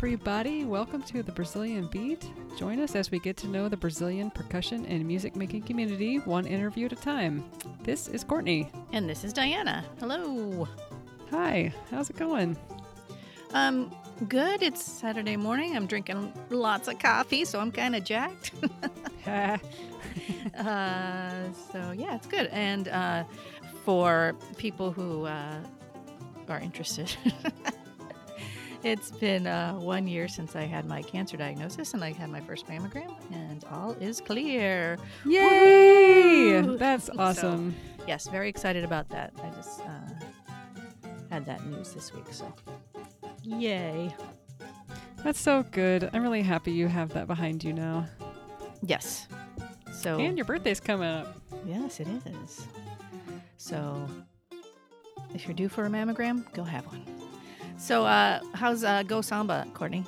everybody. Welcome to the Brazilian Beat. Join us as we get to know the Brazilian percussion and music making community one interview at a time. This is Courtney. And this is Diana. Hello. Hi, how's it going? Um, good. It's Saturday morning. I'm drinking lots of coffee, so I'm kind of jacked. uh, so, yeah, it's good. And uh, for people who uh, are interested, it's been uh, one year since I had my cancer diagnosis and I had my first mammogram, and all is clear. Yay! Woo! That's awesome. So, yes, very excited about that. I just uh, had that news this week, so yay. That's so good. I'm really happy you have that behind you now. Yes. So And your birthday's coming up. Yes, it is. So if you're due for a mammogram, go have one. So, uh, how's uh, Go Samba, Courtney?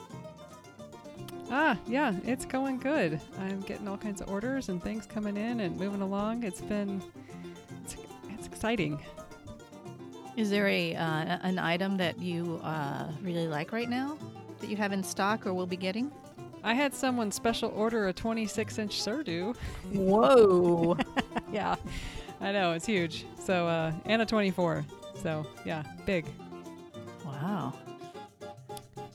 Ah, yeah, it's going good. I'm getting all kinds of orders and things coming in and moving along. It's been, it's, it's exciting. Is there a uh, an item that you uh, really like right now that you have in stock or will be getting? I had someone special order a 26 inch surdo. Whoa! yeah, I know it's huge. So uh, and a 24. So yeah, big. Wow.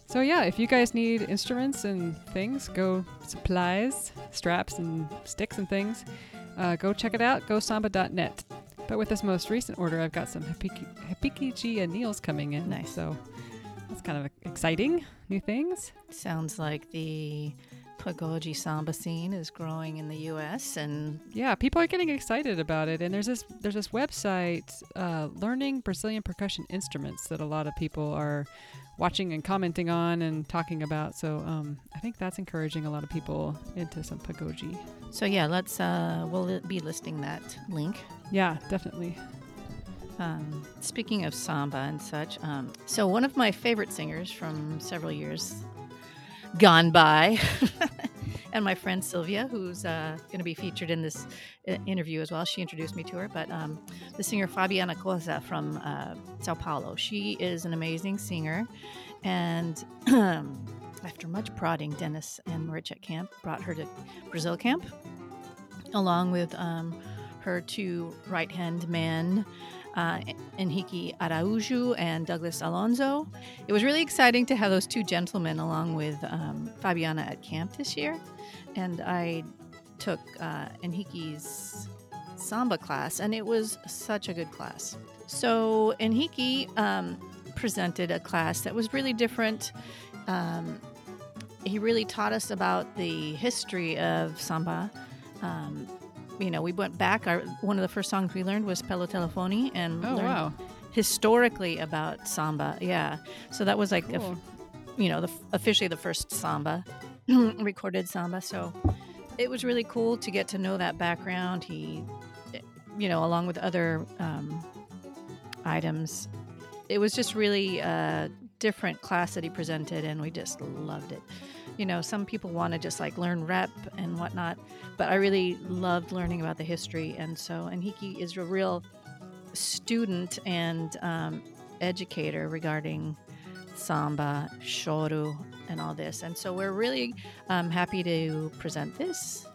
So yeah, if you guys need instruments and things, go supplies, straps and sticks and things, uh, go check it out. GoSamba.net. But with this most recent order, I've got some Hipiki G anneals coming in. Nice. So that's kind of exciting. New things. Sounds like the Pagode samba scene is growing in the U.S. and yeah, people are getting excited about it. And there's this there's this website, uh, learning Brazilian percussion instruments, that a lot of people are watching and commenting on and talking about. So um, I think that's encouraging a lot of people into some pagode. So yeah, let's uh, we'll be listing that link. Yeah, definitely. Um, speaking of samba and such, um, so one of my favorite singers from several years gone by. and my friend Sylvia, who's uh, going to be featured in this uh, interview as well. She introduced me to her, but um, the singer Fabiana Cosa from uh, Sao Paulo. She is an amazing singer, and after much prodding, Dennis and Marich Camp brought her to Brazil Camp, along with um, her two right-hand men uh, Enrique Araujo and Douglas Alonso. It was really exciting to have those two gentlemen along with um, Fabiana at camp this year. And I took uh, Enrique's samba class, and it was such a good class. So Enrique um, presented a class that was really different. Um, he really taught us about the history of samba. Um, you know, we went back. Our one of the first songs we learned was Pelo Telefone, and oh wow, historically about samba. Yeah, so that was like, cool. a, you know, the, officially the first samba recorded samba. So it was really cool to get to know that background. He, you know, along with other um, items, it was just really a different class that he presented, and we just loved it you know, some people want to just like learn rep and whatnot, but I really loved learning about the history. And so Enrique is a real student and um, educator regarding samba, choro, and all this. And so we're really um, happy to present this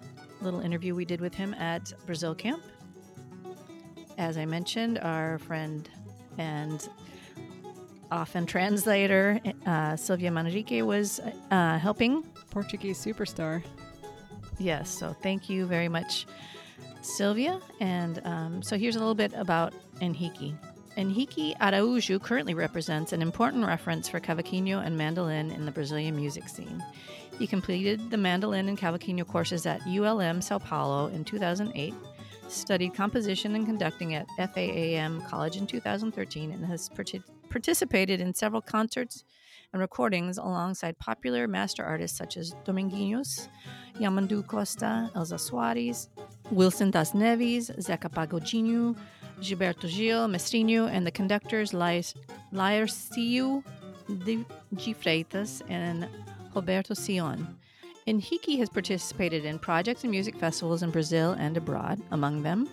little interview we did with him at Brazil Camp. As I mentioned, our friend and often translator uh, Sylvia Manrique was uh, helping. Portuguese superstar. Yes, so thank you very much, Sylvia. And um, so here's a little bit about Enhiki. Enrique Araujo currently represents an important reference for cavaquinho and mandolin in the Brazilian music scene. He completed the mandolin and cavaquinho courses at ULM Sao Paulo in 2008 studied composition and conducting at FAAM College in 2013 and has participated in several concerts and recordings alongside popular master artists such as Dominguinhos, Yamandu Costa, Elza Soares, Wilson das Neves, Zeca Pagodinho, Gilberto Gil, Mestrinho, and the conductors Laercio de Freitas and Roberto Sion. Enrique has participated in projects and music festivals in Brazil and abroad, among them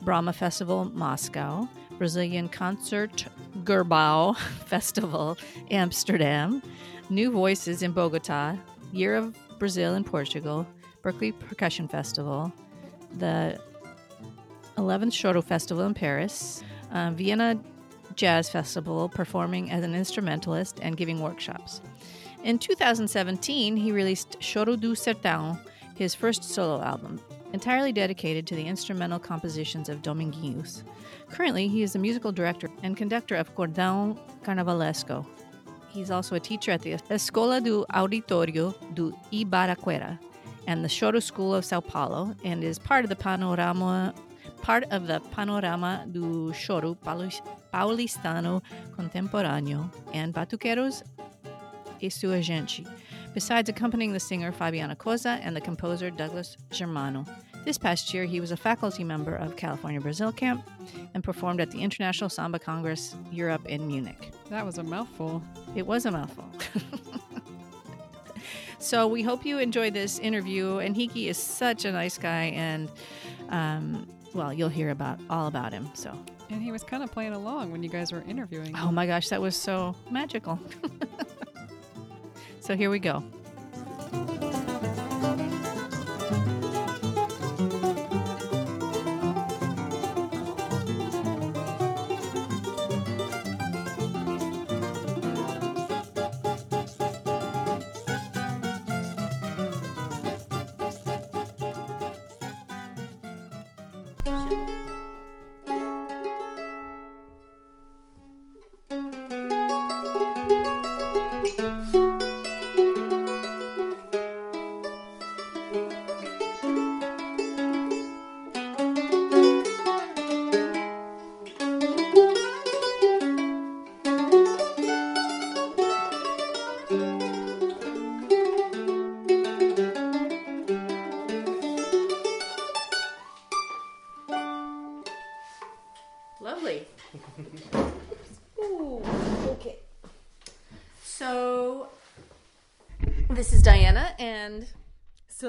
Brahma Festival Moscow, Brazilian Concert Gerbau Festival, Amsterdam, New Voices in Bogota, Year of Brazil in Portugal, Berkeley Percussion Festival, the 11th Choro Festival in Paris, uh, Vienna Jazz Festival, performing as an instrumentalist and giving workshops. In 2017, he released Choro do Sertão, his first solo album, entirely dedicated to the instrumental compositions of Dominguinhos. Currently, he is the musical director and conductor of Cordão Carnavalesco. He's also a teacher at the Escola do Auditorio do Ibaraquera and the Choro School of Sao Paulo, and is part of the panorama part of the Panorama do Choro Paulistano Contemporâneo and Batuqueiros e Sua Gente, besides accompanying the singer Fabiana Cosa and the composer Douglas Germano. This past year, he was a faculty member of California Brazil Camp and performed at the International Samba Congress Europe in Munich. That was a mouthful. It was a mouthful. so we hope you enjoyed this interview. And Hiki is such a nice guy, and um, well, you'll hear about all about him. So. And he was kind of playing along when you guys were interviewing. Oh my gosh, that was so magical. so here we go.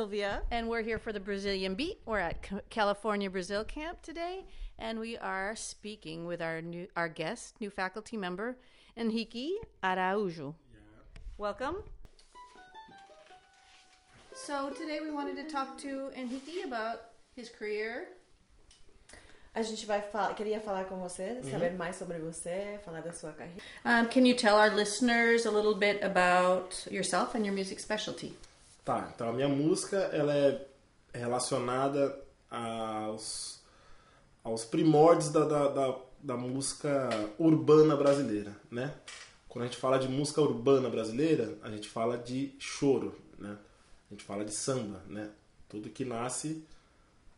Sylvia. and we're here for the Brazilian Beat. We're at California Brazil Camp today, and we are speaking with our new our guest, new faculty member, Henrique Araújo. Welcome. So today we wanted to talk to Henrique about his career. A gente vai falar, queria falar com você, saber mais sobre você, falar da sua carreira. Um, can you tell our listeners a little bit about yourself and your music specialty? Tá, então a minha música ela é relacionada aos, aos primórdios da, da, da, da música urbana brasileira, né? Quando a gente fala de música urbana brasileira, a gente fala de choro, né? A gente fala de samba, né? Tudo que nasce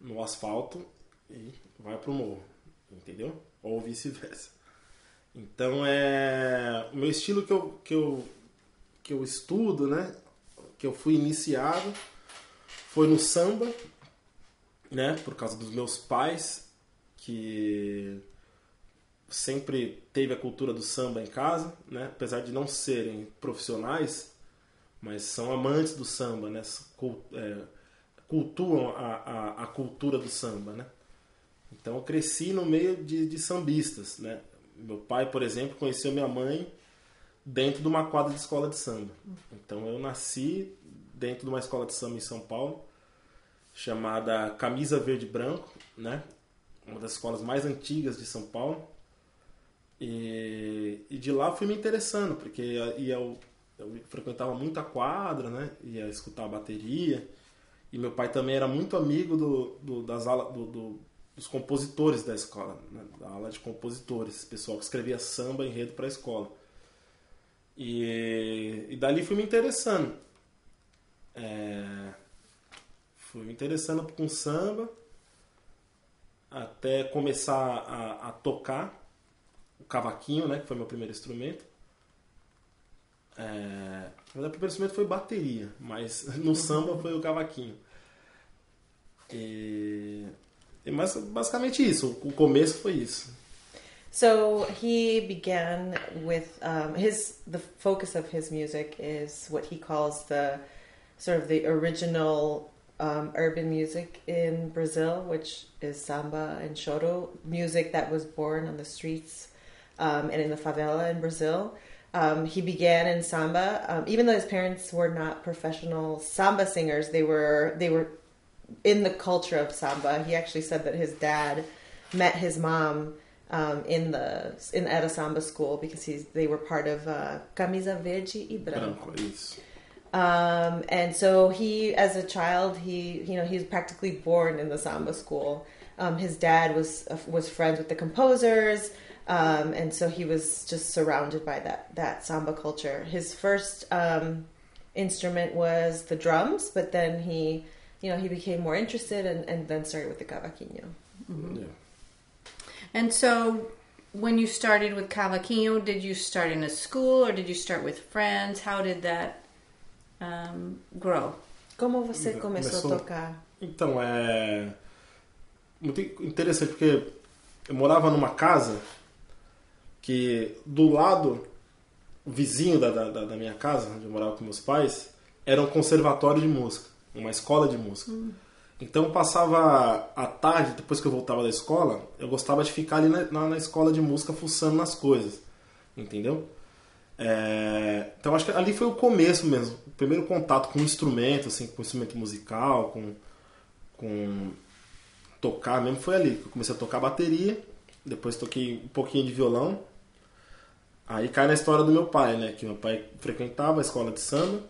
no asfalto e vai pro morro, entendeu? Ou vice-versa. Então é o meu estilo que eu, que eu que eu estudo, né? Que eu fui iniciado foi no samba, né? Por causa dos meus pais que sempre teve a cultura do samba em casa, né? Apesar de não serem profissionais, mas são amantes do samba, né? É, cultuam a, a, a cultura do samba, né? Então eu cresci no meio de, de sambistas, né? Meu pai, por exemplo, conheceu minha mãe dentro de uma quadra de escola de samba. Então eu nasci dentro de uma escola de samba em São Paulo, chamada Camisa Verde e Branco, né? Uma das escolas mais antigas de São Paulo. E, e de lá fui me interessando, porque ia, eu, eu frequentava muito a quadra, né? Ia escutar a bateria. E meu pai também era muito amigo do, do- das alas, do- do- dos compositores da escola, né? da ala de compositores, pessoal que escrevia samba enredo para a escola. E, e dali fui me interessando. É, fui me interessando com samba até começar a, a tocar o cavaquinho, né, que foi meu primeiro instrumento. É, o primeiro instrumento foi bateria, mas no samba foi o cavaquinho. E, e mas basicamente isso, o começo foi isso. So he began with um, his the focus of his music is what he calls the sort of the original um, urban music in Brazil, which is samba and choro music that was born on the streets um, and in the favela in Brazil. Um, he began in samba, um, even though his parents were not professional samba singers. They were they were in the culture of samba. He actually said that his dad met his mom um, in the in at a samba school because he's they were part of uh, Camisa Verde e Branco. Branco, é isso. Um, and so he, as a child, he you know he was practically born in the samba school. Um, his dad was uh, was friends with the composers, um, and so he was just surrounded by that that samba culture. His first um, instrument was the drums, but then he you know he became more interested and, and then started with the cavaquinho. Yeah. And so, when you started with cavaquinho, did you start in a school or did you start with friends? How did that um, grow? Como você começou, Começou- a tocar? Então, é muito interessante porque eu morava numa casa que do lado vizinho da, da, da minha casa, onde eu morava com meus pais, era um conservatório de música, uma escola de música. Então passava a tarde, depois que eu voltava da escola, eu gostava de ficar ali na, na, na escola de música fuçando nas coisas, entendeu? É, então acho que ali foi o começo mesmo, o primeiro contato com o instrumento, assim, com o instrumento musical, com, com tocar mesmo foi ali. Eu comecei a tocar bateria, depois toquei um pouquinho de violão. Aí cai na história do meu pai, né? Que meu pai frequentava a escola de samba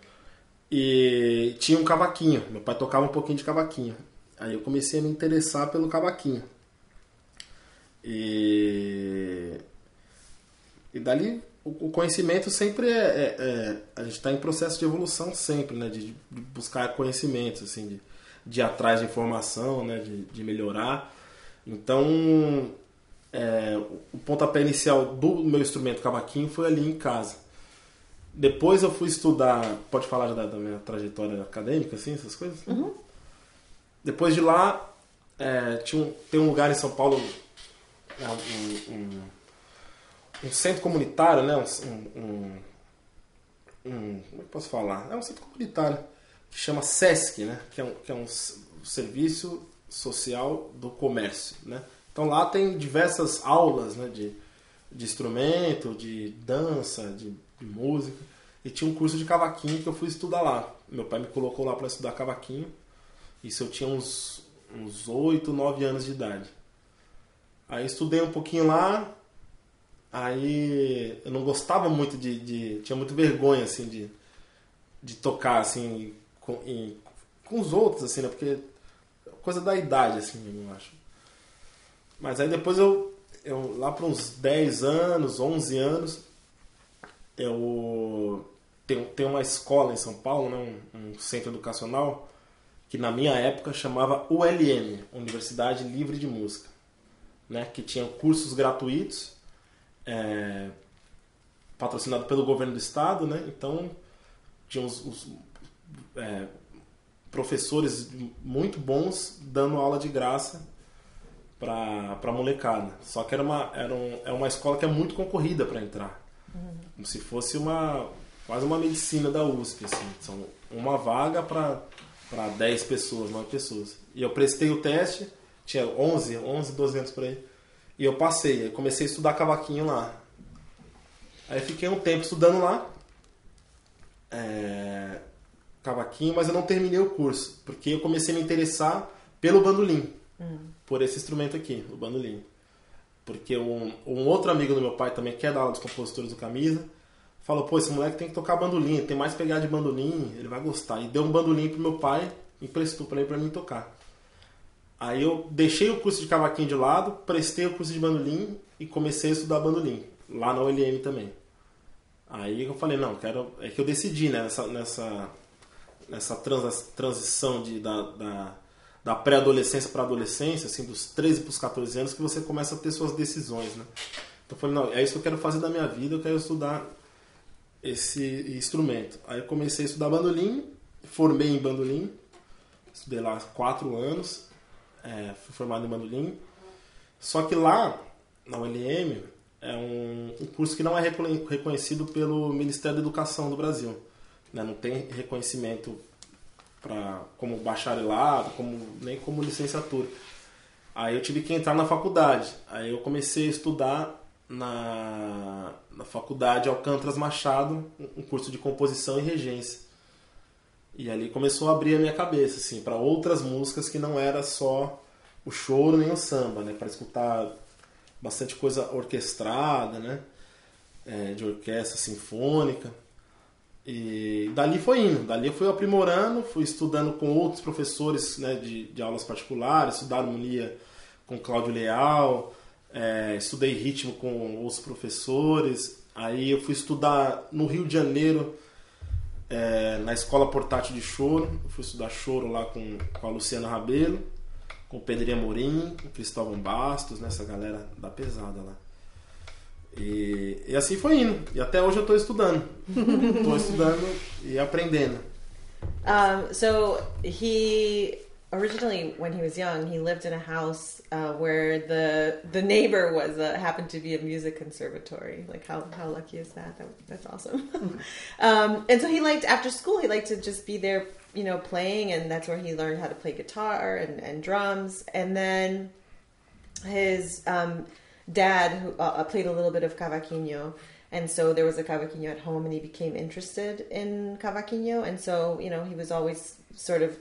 e tinha um cavaquinho. Meu pai tocava um pouquinho de cavaquinho. Aí eu comecei a me interessar pelo cavaquinho. E, e dali o conhecimento sempre é, é- é- a gente está em processo de evolução sempre, né? De, de buscar conhecimentos, assim, de, de ir atrás de informação, né? De, de melhorar. Então, é, o pontapé inicial do meu instrumento cavaquinho foi ali em casa. Depois eu fui estudar, pode falar da, da minha trajetória acadêmica, assim, essas coisas? Depois de lá, é, tinha um, tem um lugar em São Paulo, é, um, um- um centro comunitário, né? Um, como é que posso falar? É um centro comunitário que chama SESC, né? Que é um, que é um serviço social do comércio, né? Então lá tem diversas aulas, né? De, de instrumento, de dança, de, de música. E tinha um curso de cavaquinho que eu fui estudar lá. Meu pai me colocou lá para estudar cavaquinho. Isso eu tinha uns, uns 8, 9 anos de idade. Aí estudei um pouquinho lá. Aí eu não gostava muito de. de- tinha muito vergonha, assim, de, de tocar, assim, com, em- com os outros, assim, né? Porque coisa da idade, assim, eu acho. Mas aí depois eu, eu lá para uns 10 anos, 11 anos, eu tenho, tenho uma escola em São Paulo, né, um, um centro educacional, que na minha época chamava ULM, Universidade Livre de Música, né, que tinha cursos gratuitos, é, patrocinado pelo governo do estado, né, então tinha os, os, é, professores muito bons dando aula de graça para para molecada. Só que era uma era um, é uma escola que é muito concorrida para entrar. Como se fosse uma quase uma medicina da USP assim. São uma vaga para para 10 pessoas, 9 pessoas. E eu prestei o teste, tinha 11, 11, 12 anos por aí. E eu passei, aí comecei a estudar cavaquinho lá. Aí fiquei um tempo estudando lá. É, cavaquinho, mas eu não terminei o curso, porque eu comecei a me interessar pelo bandolim, por esse instrumento aqui, o bandolim. Porque um, um outro amigo do meu pai também, que é da aula dos compositores do Camisa, falou, pô, esse moleque tem que tocar bandolim, tem mais pegada de bandolim, ele vai gostar. E deu um bandolim pro meu pai, emprestou pra ele pra mim tocar. Aí eu deixei o curso de cavaquinho de lado, prestei o curso de bandolim e comecei a estudar bandolim, lá na ULM também. Aí eu falei, não, quero. É que eu decidi, né, nessa, nessa, nessa transa- transição de, da, da, da pré-adolescência para adolescência, assim, dos 13 para os 14 anos, que você começa a ter suas decisões, né? Então eu falei, não, é isso que eu quero fazer da minha vida, eu quero estudar esse instrumento. Aí eu comecei a estudar bandolim, formei em bandolim, estudei lá quatro anos, é, fui formado em bandolim. Só que lá, na ULM, é um, um curso que não é reconhe- reconhecido pelo Ministério da Educação do Brasil. né? Não tem reconhecimento como bacharelado, como, nem como licenciatura. Aí eu tive que entrar na faculdade. Aí eu comecei a estudar na, na faculdade Alcântara Machado, um curso de composição e regência. E ali começou a abrir a minha cabeça, assim, para outras músicas que não era só o choro nem o samba, né? Para escutar bastante coisa orquestrada, né? É, de orquestra sinfônica. E dali foi indo, dali eu fui aprimorando, fui estudando com outros professores né, de, de aulas particulares, estudar harmonia com Cláudio Leal, é, estudei ritmo com os professores, aí eu fui estudar no Rio de Janeiro, é, na Escola Portátil de Choro, eu fui estudar choro lá com, com a Luciana Rabelo, com o Pedrinho Amorim, com o Cristóvão Bastos, né, essa galera da pesada lá. E, e assim foi indo. E até hoje eu estou estudando. Estou estudando e aprendendo. Um, so he originally, when he was young, he lived in a house uh, where the the neighbor was uh, happened to be a music conservatory. Like how how lucky is that? that that's awesome. um, and so he liked after school. He liked to just be there, you know, playing, and that's where he learned how to play guitar and, and drums. And then his um, dad who uh, played a little bit of cavaquinho. And so there was a cavaquinho at home, and he became interested in cavaquinho. And so, you know, he was always sort of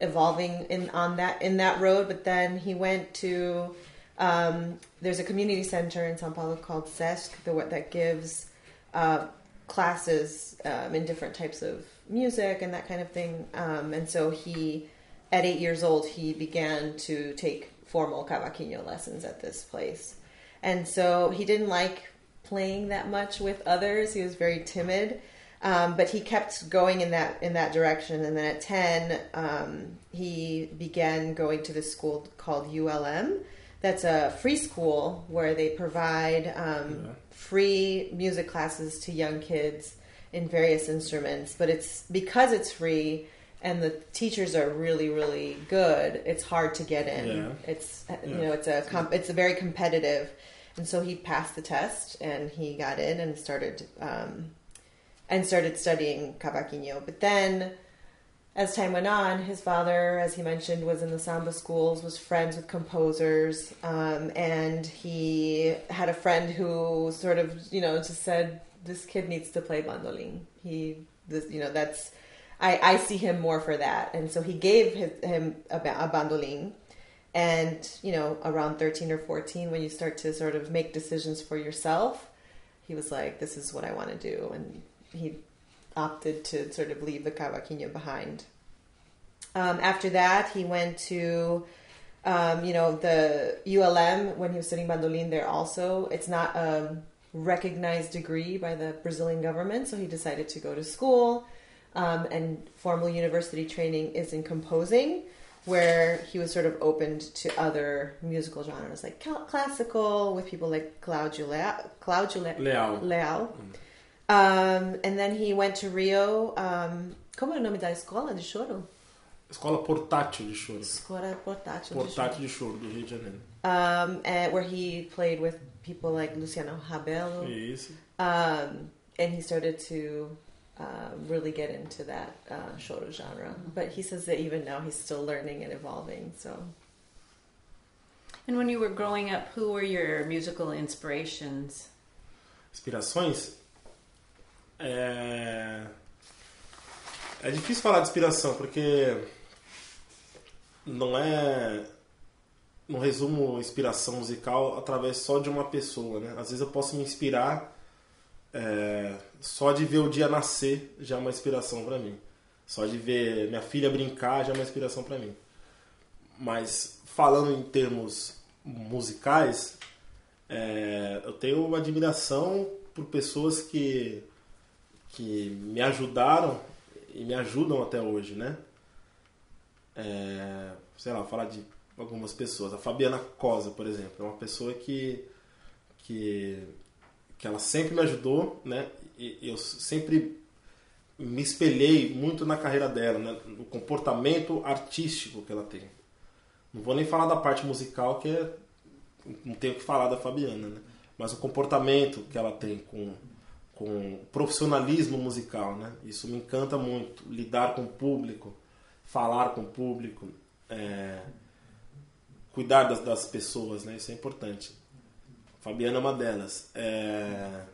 evolving in on that in that road. But then he went to um, there's a community center in São Paulo called SESC that, that gives uh, classes um, in different types of music and that kind of thing. Um, and so he, at eight years old, he began to take formal cavaquinho lessons at this place. And so he didn't like playing that much with others. He was very timid. Um, but he kept going in that in that direction, and then at ten, um, he began going to this school called ULM. That's a free school where they provide um, Yeah. free music classes to young kids in various instruments. But it's because it's free and the teachers are really really good. It's hard to get in. Yeah. It's you know it's a comp- it's a very competitive, and so he passed the test and he got in and started um, and started studying cavaquinho. But then, as time went on, his father, as he mentioned, was in the samba schools, was friends with composers, um, and he had a friend who sort of, you know, just said, "This kid needs to play bandolin." He, this, you know, that's. I, I see him more for that, and so he gave his, him a, a bandolin. And you know, around thirteen or fourteen, when you start to sort of make decisions for yourself, he was like, "This is what I want to do," and he opted to sort of leave the cavaquinho behind. Um, after that, he went to, um, you know, the ULM when he was studying mandolin there. Also, it's not a recognized degree by the Brazilian government, so he decided to go to school. Um, and formal university training is in composing, where he was sort of opened to other musical genres like cl- classical with people like Claudio Leal. Claudio Le- Leal. Leal. Um, and then he went to Rio. Um, como é o nome da escola de choro? Escola Portátil de Choro. Escola portátil, Portátil de Choro, do Rio de Janeiro. de. Um, and where he played with people like Luciano Rabelo. Isso. Um, and he started to uh, really get into that uh, genre. But he says that even now he's still learning and evolving. So And when you were growing up, who were your musical inspirations? Inspirações? É... é difícil falar de inspiração, porque não é. Não resumo inspiração musical através só de uma pessoa, né? Às vezes eu posso me inspirar é, só de ver o dia nascer já é uma inspiração para mim. Só de ver minha filha brincar já é uma inspiração para mim. Mas falando em termos musicais, é, eu tenho uma admiração por pessoas que, que me ajudaram e me ajudam até hoje, né? É, sei lá, falar de algumas pessoas. A Fabiana Cosa, por exemplo, é uma pessoa que, que, que ela sempre me ajudou, né? E eu sempre me espelhei muito na carreira dela, né? no comportamento artístico que ela tem. Não vou nem falar da parte musical, que é, não tenho que falar da Fabiana, né? mas o comportamento que ela tem com, com profissionalismo musical, né? isso me encanta muito. Lidar com o público, falar com o público, é, cuidar das, das pessoas, né? isso é importante. Fabiana é uma delas. É...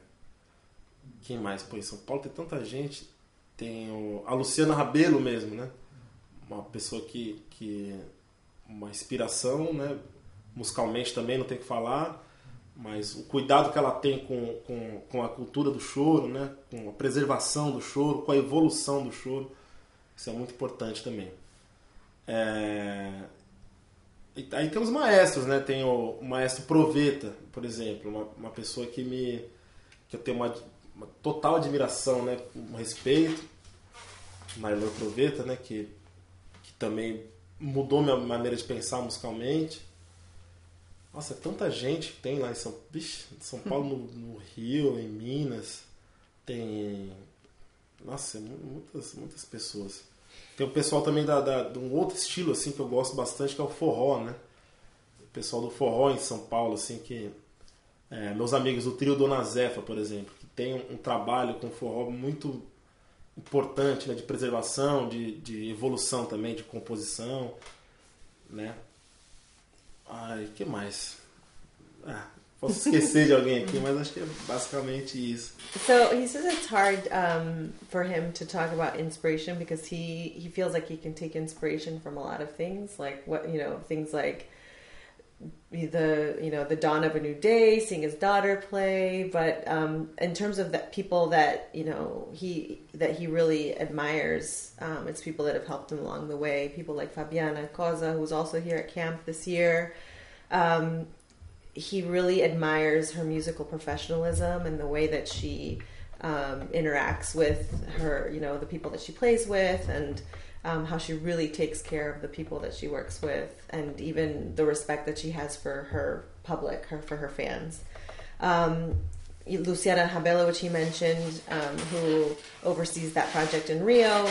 Quem mais? Pô, em São Paulo tem tanta gente. Tem o... a Luciana Rabelo mesmo, né? Uma pessoa que, que. Uma inspiração, né? Musicalmente também, não tem que falar. Mas o cuidado que ela tem com, com, com a cultura do choro, né? Com a preservação do choro, com a evolução do choro. Isso é muito importante também. É... Aí tem os maestros, né? Tem o, maestro Proveta, por exemplo, uma, uma pessoa que me que eu tenho uma, uma total admiração, né? Um respeito, Nailor Proveta, né? Que, que também mudou minha maneira de pensar musicalmente. Nossa, é tanta gente que tem lá em São, São Paulo, no, no Rio, em Minas. Tem. Nossa, é mu- muitas, muitas pessoas. Tem o pessoal também da, da, de um outro estilo assim que eu gosto bastante, que é o forró, né? O pessoal do forró em São Paulo, assim, que. é, meus amigos do trio Dona Zefa, por exemplo, que tem um, um trabalho com forró muito importante, né? De preservação, de, de evolução também, de composição, né? Ai, o que mais? Ah, posso esquecer de alguém aqui, mas acho que é basicamente isso. So he says it's hard um, for him to talk about inspiration because he he feels like he can take inspiration from a lot of things, like what you know, things like the you know the dawn of a new day, seeing his daughter play. But um, in terms of the people that you know he that he really admires, um, it's people that have helped him along the way. People like Fabiana Cosa, who's also here at camp this year. Um, he really admires her musical professionalism and the way that she um, interacts with her, you know, the people that she plays with, and um, how she really takes care of the people that she works with, and even the respect that she has for her public, her for her fans. Um, Luciana Habela, which he mentioned, um, who oversees that project in Rio.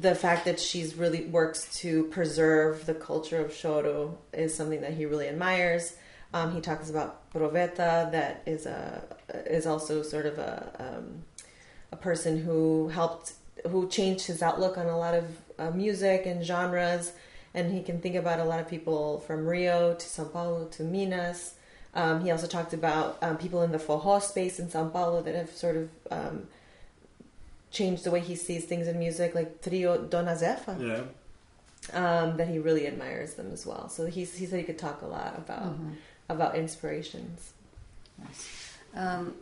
The fact that she's really works to preserve the culture of choro is something that he really admires. Um, he talks about Proveta, that is a is also sort of a um, a person who helped who changed his outlook on a lot of uh, music and genres, and he can think about a lot of people from Rio to São Paulo to Minas. Um, he also talked about um, people in the forró space in São Paulo that have sort of um, changed the way he sees things in music, like Trio Dona Zefa, É. um, that he really admires them as well. So he's, he said he could talk a lot about about inspirations. Um,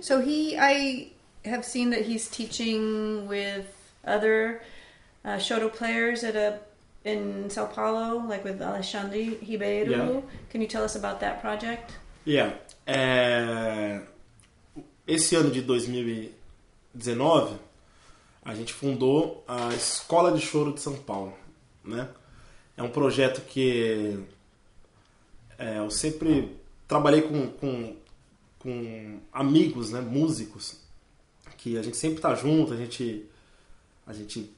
so he, I have seen that he's teaching with other uh, shoto players at a in Sao Paulo, like with Alexandre Ribeiro. Yeah. Can you tell us about that project? Yeah. É, Esse ano de 2019, a gente fundou a Escola de Choro de São Paulo. Né? É um projeto que é, eu sempre trabalhei com, com, com amigos, né, músicos, que a gente sempre tá junto, a gente, a gente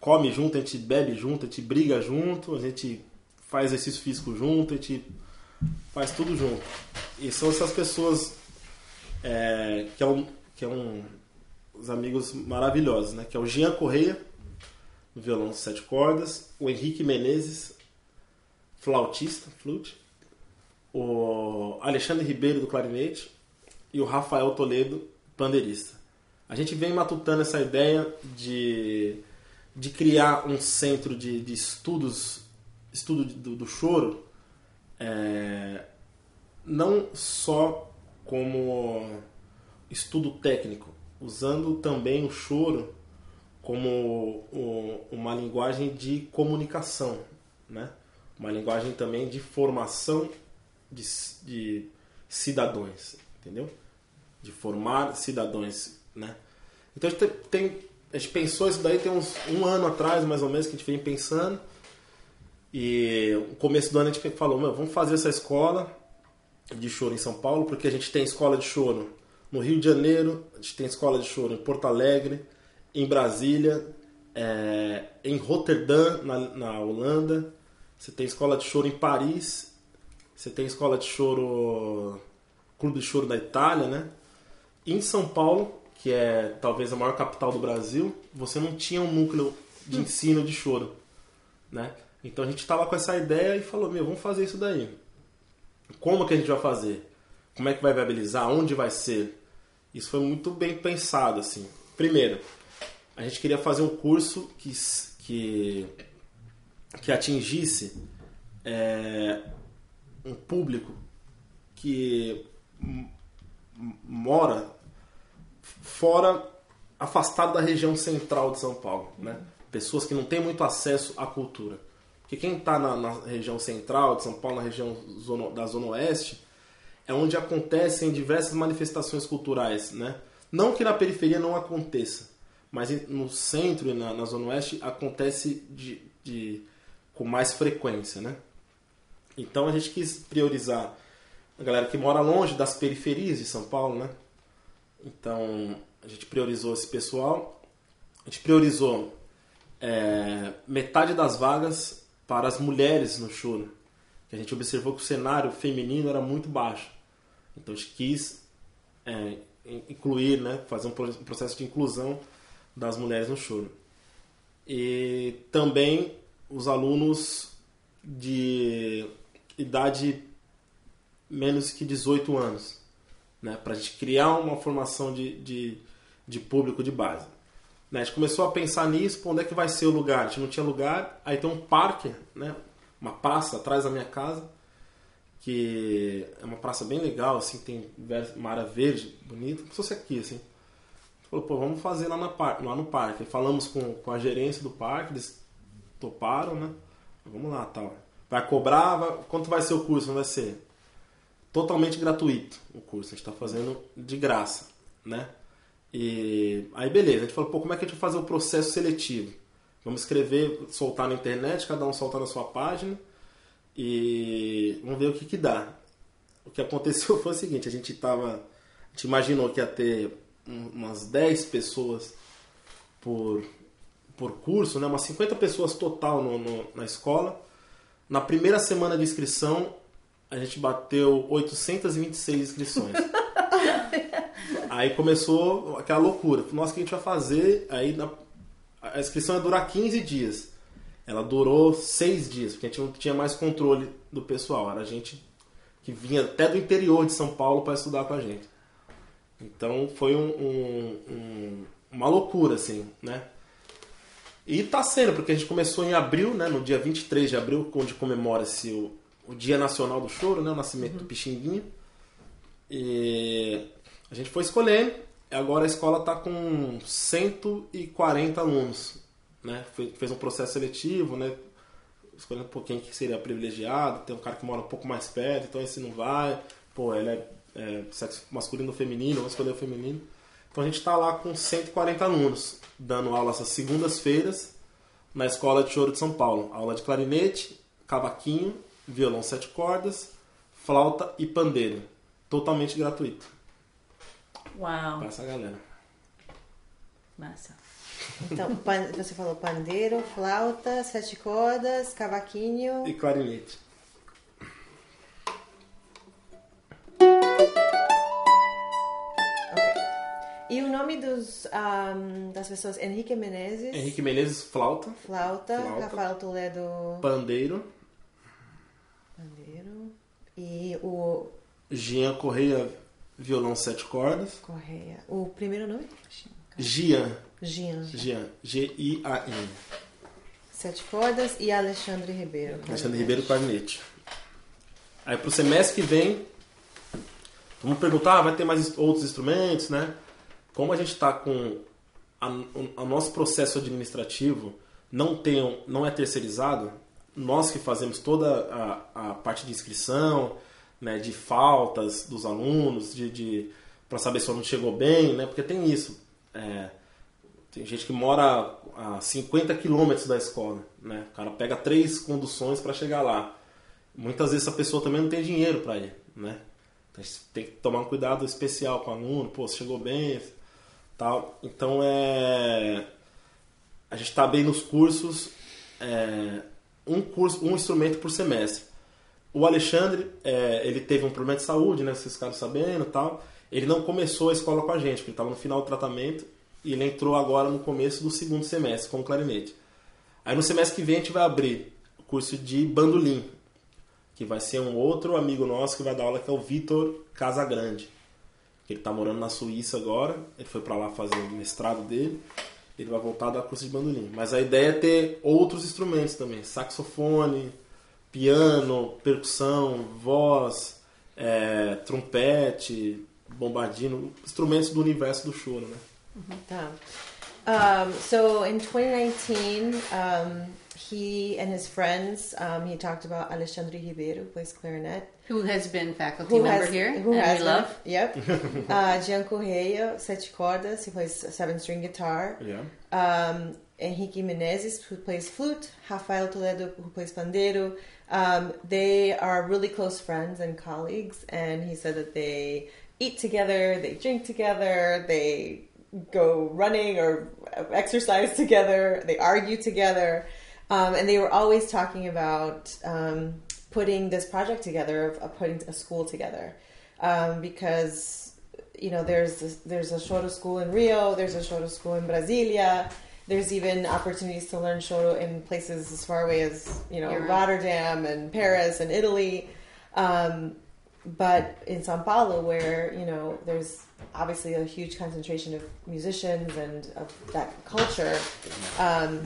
come junto, a gente bebe junto, a gente briga junto, a gente faz exercício físico junto, a gente faz tudo junto. E são essas pessoas é, que é um que é um os amigos maravilhosos, né? Que é o Jean Correia, no violão sete cordas, o Henrique Menezes, flautista, flute, o Alexandre Ribeiro do clarinete e o Rafael Toledo, pandeirista. A gente vem matutando essa ideia de, de criar um centro de, de estudos, estudo do, do choro, é, não só como estudo técnico, usando também o choro como uma linguagem de comunicação, né? uma linguagem também de formação de, de cidadãos, entendeu? De formar cidadãos, né? Então a gente tem, a gente pensou isso daí tem uns um ano atrás, mais ou menos, que a gente vem pensando. E no começo do ano a gente falou, vamos fazer essa escola de choro em São Paulo, porque a gente tem escola de choro no Rio de Janeiro, a gente tem escola de choro em Porto Alegre, em Brasília, é, em Roterdã, na, na Holanda, você tem escola de choro em Paris, você tem escola de choro, clube de choro da Itália, né? Em São Paulo, que é talvez a maior capital do Brasil, você não tinha um núcleo de ensino de choro, né? Então a gente estava com essa ideia e falou, meu, vamos fazer isso daí. como que a gente vai fazer? Como é que vai viabilizar? Onde vai ser? Isso foi muito bem pensado, assim. Primeiro, a gente queria fazer um curso que, que, que atingisse é, um público que mora fora, afastado da região central de São Paulo, né? Pessoas que não têm muito acesso à cultura. Porque quem está na, na, região central de São Paulo, na região zona, da Zona Oeste, é onde acontecem diversas manifestações culturais, né? Não que na periferia não aconteça, mas no centro e na, na Zona Oeste acontece de, de, com mais frequência, né? Então a gente quis priorizar a galera que mora longe das periferias de São Paulo, né? Então a gente priorizou esse pessoal. A gente priorizou é, metade das vagas para as mulheres no show. A gente observou que o cenário feminino era muito baixo. Então a gente quis é, incluir, né, fazer um processo de inclusão das mulheres no show. E também os alunos de idade menos que 18 anos, né? para a gente criar uma formação de, de, de público de base. Né? A gente começou a pensar nisso, onde é que vai ser o lugar? A gente não tinha lugar, aí tem um parque, né? uma praça atrás da minha casa, que é uma praça bem legal, assim, tem uma área verde, bonita, como se fosse aqui, assim. Falou, pô, vamos fazer lá, na, lá no parque. falamos com, com a gerência do parque, eles toparam, né? Vamos lá, tal. Vai cobrar, vai, quanto vai ser o curso? Não vai ser totalmente gratuito o curso, a gente está fazendo de graça, né? E aí beleza, a gente falou, pô, como é que a gente vai fazer o processo seletivo? Vamos escrever, soltar na internet, cada um soltar na sua página e vamos ver o que que dá. O que aconteceu foi o seguinte, a gente tava, a gente imaginou que ia ter umas 10 pessoas por, por curso, né? umas 50 pessoas total no, no, na escola. Na primeira semana de inscrição, a gente bateu 826 inscrições. aí começou aquela loucura. Nossa, o que a gente vai fazer? Aí na... a inscrição ia durar 15 dias. Ela durou 6 dias, porque a gente não tinha mais controle do pessoal. Era gente que vinha até do interior de São Paulo para estudar com a gente. Então foi um, um, um, uma loucura, assim, né? E tá sendo, porque a gente começou em abril, né? No dia 23 de abril, onde comemora-se o, o Dia Nacional do Choro, né? O nascimento uhum. do Pixinguinha. E a gente foi escolhendo. Agora a escola está com 140 alunos. Né? Fez um processo seletivo, né? escolhendo um pouquinho que seria privilegiado. Tem um cara que mora um pouco mais perto, então esse não vai. Pô, ele é, é sexo masculino ou feminino, vamos escolher o feminino. Então a gente está lá com 140 alunos, dando aula essas segundas-feiras na Escola de Choro de São Paulo. Aula de clarinete, cavaquinho violão sete cordas, flauta e pandeiro. Totalmente gratuito. Uau! Pra essa galera. Massa. Então, você falou pandeiro, flauta, sete cordas, cavaquinho. E clarinete. E o nome dos, um, das pessoas? Henrique Menezes. Henrique Menezes, flauta. Flauta. flauta. Rafael Toledo. Pandeiro. Pandeiro. E o. Gian Correia, violão sete cordas. Correia. O primeiro nome? Gian. Gian. Gian. G-I-A-N. Sete cordas e Alexandre Ribeiro. Alexandre Ribeiro, clarinete. Aí pro semestre que vem, vamos perguntar, ah, vai ter mais outros instrumentos, né? Como a gente está com o nosso processo administrativo não tem, não é terceirizado, nós que fazemos toda a, a parte de inscrição, né, de faltas dos alunos, de, de para saber se o aluno chegou bem, né, porque tem isso. É, tem gente que mora a 50 quilômetros da escola, né, o cara pega três conduções para chegar lá. Muitas vezes essa pessoa também não tem dinheiro para ir, né? Então, tem que tomar um cuidado especial com o aluno, pô, chegou bem, tal. Então é a gente está bem nos cursos. É, um curso, um instrumento por semestre. O Alexandre, é, ele teve um problema de saúde, né? Vocês ficaram sabendo tal. Ele não começou a escola com a gente, porque ele estava no final do tratamento e ele entrou agora no começo do segundo semestre com clarinete. Aí no semestre que vem a gente vai abrir o curso de bandolim, que vai ser um outro amigo nosso que vai dar aula, que é o Vitor Casagrande. Ele está morando na Suíça agora, ele foi para lá fazer o mestrado dele, ele vai voltar a dar curso de bandolim. Mas a ideia é ter outros instrumentos também, saxofone, piano, percussão, voz, é, trompete, bombardino, instrumentos do universo do choro, né? Tá. Um, so in 2019, um, he and his friends, um, he talked about Alexandre Ribeiro, who plays clarinet. Who has been faculty member has, here who and has we been- love. Yep. uh, Gian Correia, sete cordas, he plays seven string guitar. Yeah. um, Henrique Menezes, who plays flute, Rafael Toledo, who plays pandeiro. Um, they are really close friends and colleagues, and he said that they eat together, they drink together, they go running or exercise together, they argue together, um, and they were always talking about um, putting this project together, of, of putting a school together, um, because you know there's this, there's a Shoro school in Rio, there's a Shoro school in Brasilia. There's even opportunities to learn Shoro in places as far away as you know Europe. Rotterdam and Paris and Italy. But in Sao Paulo, where you know there's obviously a huge concentration of musicians and of that culture, um,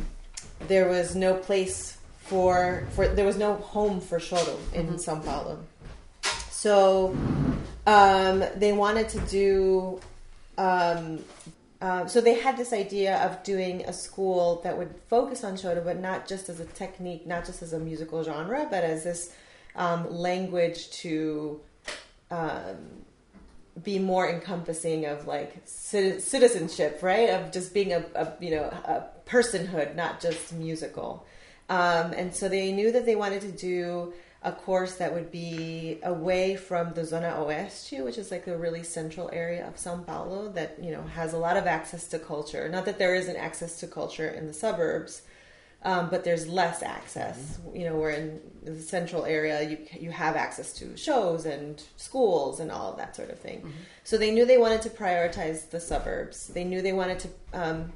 there was no place for for there was no home for Shoro in Sao Paulo. So um, they wanted to do. Um, uh, so they had this idea of doing a school that would focus on Shoto, but not just as a technique, not just as a musical genre, but as this um, language to um, be more encompassing of like citizenship, right? Of just being a, a you know a personhood, not just musical. Um, and so they knew that they wanted to do a course that would be away from the Zona Oeste, which is like the really central area of Sao Paulo that you know has a lot of access to culture. Not that there isn't access to culture in the suburbs, um, but there's less access. You know, we're in the central area you you have access to shows and schools and all of that sort of thing. So they knew they wanted to prioritize the suburbs. They knew they wanted to. Um,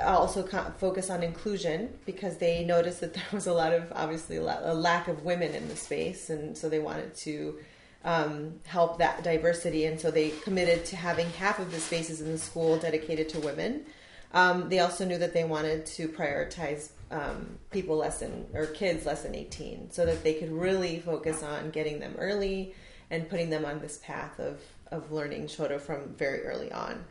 also co- focus on inclusion because they noticed that there was a lot of obviously a, a lack of women in the space and so they wanted to um, help that diversity and so they committed to having half of the spaces in the school dedicated to women um, they also knew that they wanted to prioritize um, people less than or kids less than 18 so that they could really focus on getting them early and putting them on this path of, of learning shoto from very early on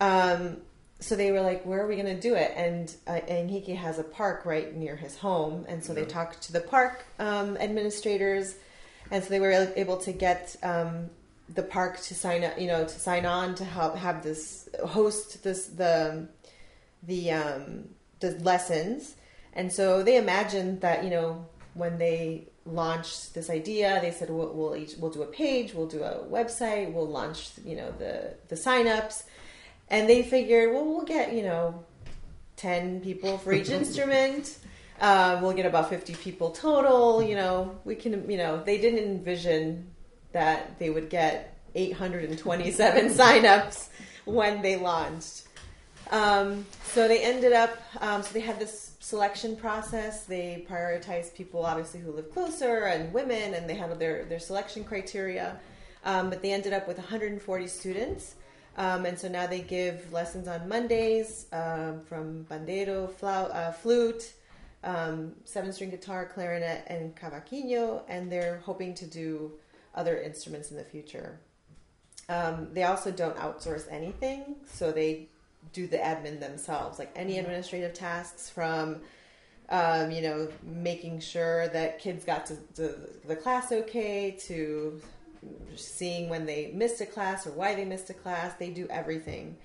um, so they were like, "Where are we going to do it?" And uh, Enrique has a park right near his home, and so they talked to the park um, administrators, and so they were able to get um, the park to sign up, you know, to sign on to help have this host this the the um, the lessons, and so they imagined that you know when they launched this idea, they said we'll we'll, each, we'll do a page, we'll do a website, we'll launch you know the the signups and they figured, well, we'll get you know, ten people for each instrument. Um, we'll get about fifty people total. You know, we can. You know, they didn't envision that they would get eight hundred and twenty-seven signups when they launched. Um, so they ended up. Um, so they had this selection process. They prioritized people, obviously, who live closer and women, and they had their their selection criteria. Um, but they ended up with 140 students. Um, and so now they give lessons on Mondays um, from bandero, flau- uh, flute, um, seven string guitar, clarinet, and cavaquinho, and they're hoping to do other instruments in the future. They also don't outsource anything, so they do the admin themselves, like any administrative tasks from. Um, you know, making sure that kids got to the, the class okay, to seeing when they missed a class or why they missed a class. They do everything.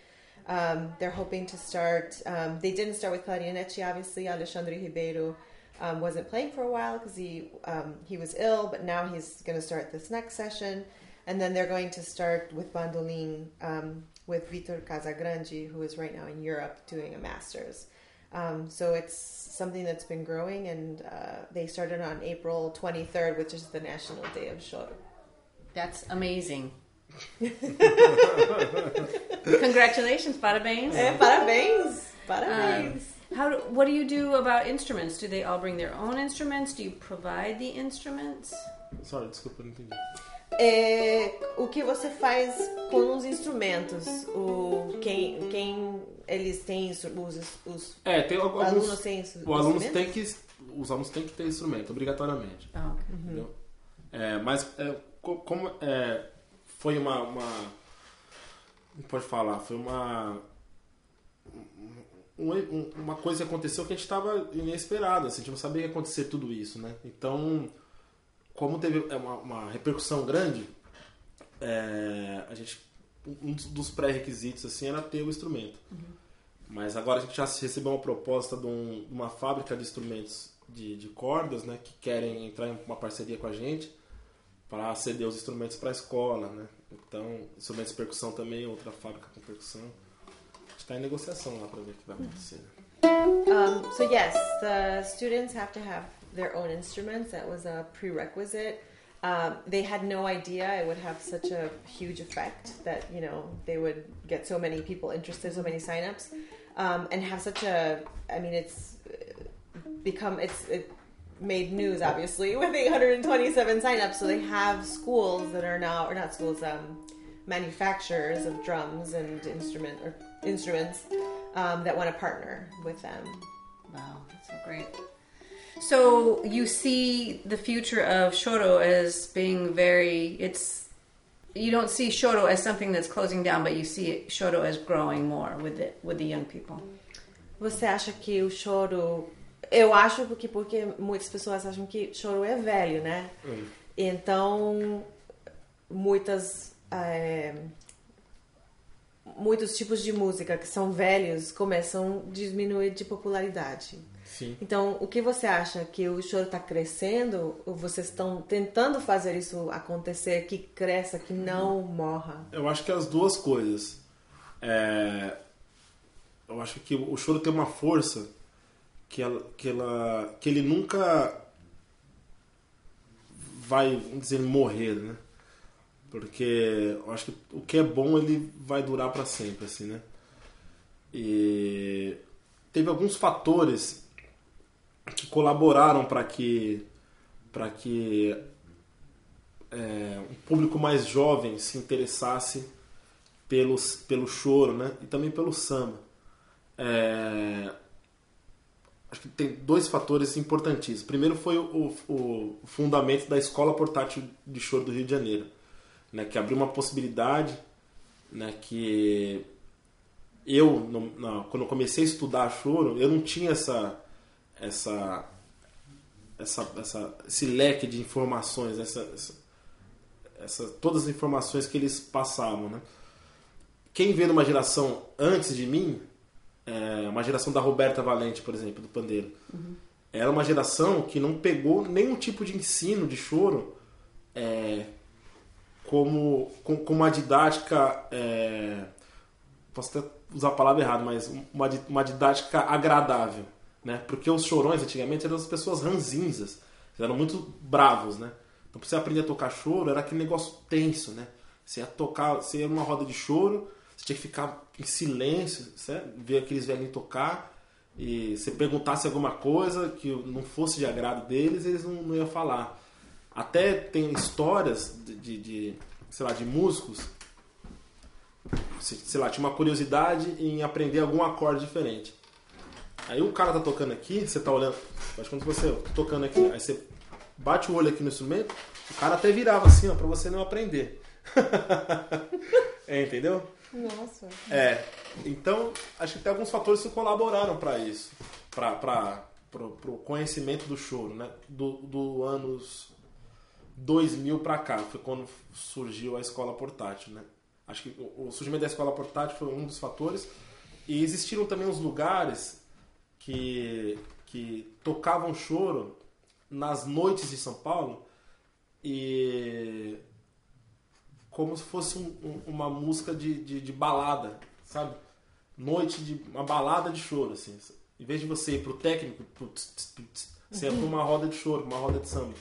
Um, they're hoping to start. Um, they didn't start with clarinete, obviously. Alexandre Ribeiro um, wasn't playing for a while because he um, he was ill, but now he's going to start this next session, and then they're going to start with bandolin um, with Vitor Casagrande, who is right now in Europe doing a master's. Um, so it's something that's been growing, and uh, they started on April 23rd, which is the National Day of Shoro. That's amazing. Congratulations, parabéns. É, parabéns! Parabéns! How do, what do you do about instruments? Do they all bring their own instruments? Do you provide the instruments? Sorry, desculpa, eu não entendi. É, o que você faz com os instrumentos? O, quem, quem eles têm os, os É, tem alguns. alunos têm os o aluno instrumentos? tem que, os alunos têm que ter instrumento, obrigatoriamente. Okay. entendeu? É, mas é, co- como é, foi uma, uma. Como pode falar? Foi uma. um- um- uma coisa que aconteceu que a gente estava inesperado, assim, a gente não sabia que ia acontecer tudo isso, né? Então, como teve é, uma, uma repercussão grande, é, a gente um dos- pré-requisitos assim era ter o instrumento. Mas agora a gente já recebeu uma proposta de, um- uma fábrica de instrumentos de, de cordas, né, que querem entrar em uma parceria com a gente para ceder os instrumentos para a escola, né? Então, instrumentos de percussão também, outra fábrica com percussão. Está em negociação lá para ver o que vai acontecer. Um, so yes, the students have to have their own instruments. That was a prerequisite. Um, they had no idea it would have such a huge effect that you know they would get so many people interested, so many signups, um, and have such a. I mean, it's become it's it made news obviously with 827 signups. So they have schools that are now or not schools, um, manufacturers of drums and instrument or instruments um, that want to partner with them. Wow, that's so great. So you see the future of Shoto as being very it's you don't see Shoto as something that's closing down, but you see it, Shoto as growing more with the with the young people. Você acha que o choro. Eu acho porque, porque muitas pessoas acham que choro é velho, né? Então, muitas. é, muitos tipos de música que são velhos começam a diminuir de popularidade. Sim. Então, o que você acha que o choro está crescendo? Ou vocês estão tentando fazer isso acontecer, que cresça, que não morra? Eu acho que as duas coisas. É, eu acho que o choro tem uma força que, ela, que, ela, que ele nunca vai, vamos dizer, morrer, né? Porque eu acho que o que é bom ele vai durar para sempre, assim, né? E teve alguns fatores colaboraram para que para que é, um público mais jovem se interessasse pelos, pelo choro, né? E também pelo samba. É, acho que tem dois fatores importantíssimos. Primeiro foi o, o, fundamento da Escola Portátil de Choro do Rio de Janeiro, né? Que abriu uma possibilidade, né? Que eu, no- na- quando eu comecei a estudar choro, eu não tinha essa essa essa, essa esse leque de informações, essa, essa, essa- todas as informações que eles passavam, né? Quem veio numa geração antes de mim, é, uma geração da Roberta Valente, por exemplo, do pandeiro, era uma geração que não pegou nenhum tipo de ensino de choro é, como com, com uma didática é, posso até usar a palavra errada, mas uma, uma didática agradável, né? Porque os chorões antigamente eram as pessoas ranzinzas, eram muito bravos, né? Então pra você aprender a tocar choro era aquele negócio tenso, né? Você ia tocar, você ia numa roda de choro, você tinha que ficar em silêncio, certo? ver aqueles velhinhos tocar e se perguntasse alguma coisa que não fosse de agrado deles, eles não, não iam falar. Até tem histórias de, de, de, sei lá, de músicos se- sei lá, tinha uma curiosidade em aprender algum acorde diferente. Aí o cara tá tocando aqui, você tá olhando, faz quando você eu tô tocando aqui, aí você bate o olho aqui no instrumento, o cara até virava assim, ó, pra você não aprender. é, entendeu? Nossa. É, então acho que tem alguns fatores que colaboraram para isso, para o conhecimento do choro, né? Do, do anos 2000 para cá, foi quando surgiu a escola portátil, né? Acho que o, o surgimento da escola portátil foi um dos fatores. E existiram também os lugares que, que tocavam choro nas noites de São Paulo e como se fosse um- um- uma música de, de, de balada, sabe? Noite de uma balada de choro, assim. Em vez de você ir pro técnico, pro tss, tss, tss, você ia pra uma roda de choro, uma roda de samba.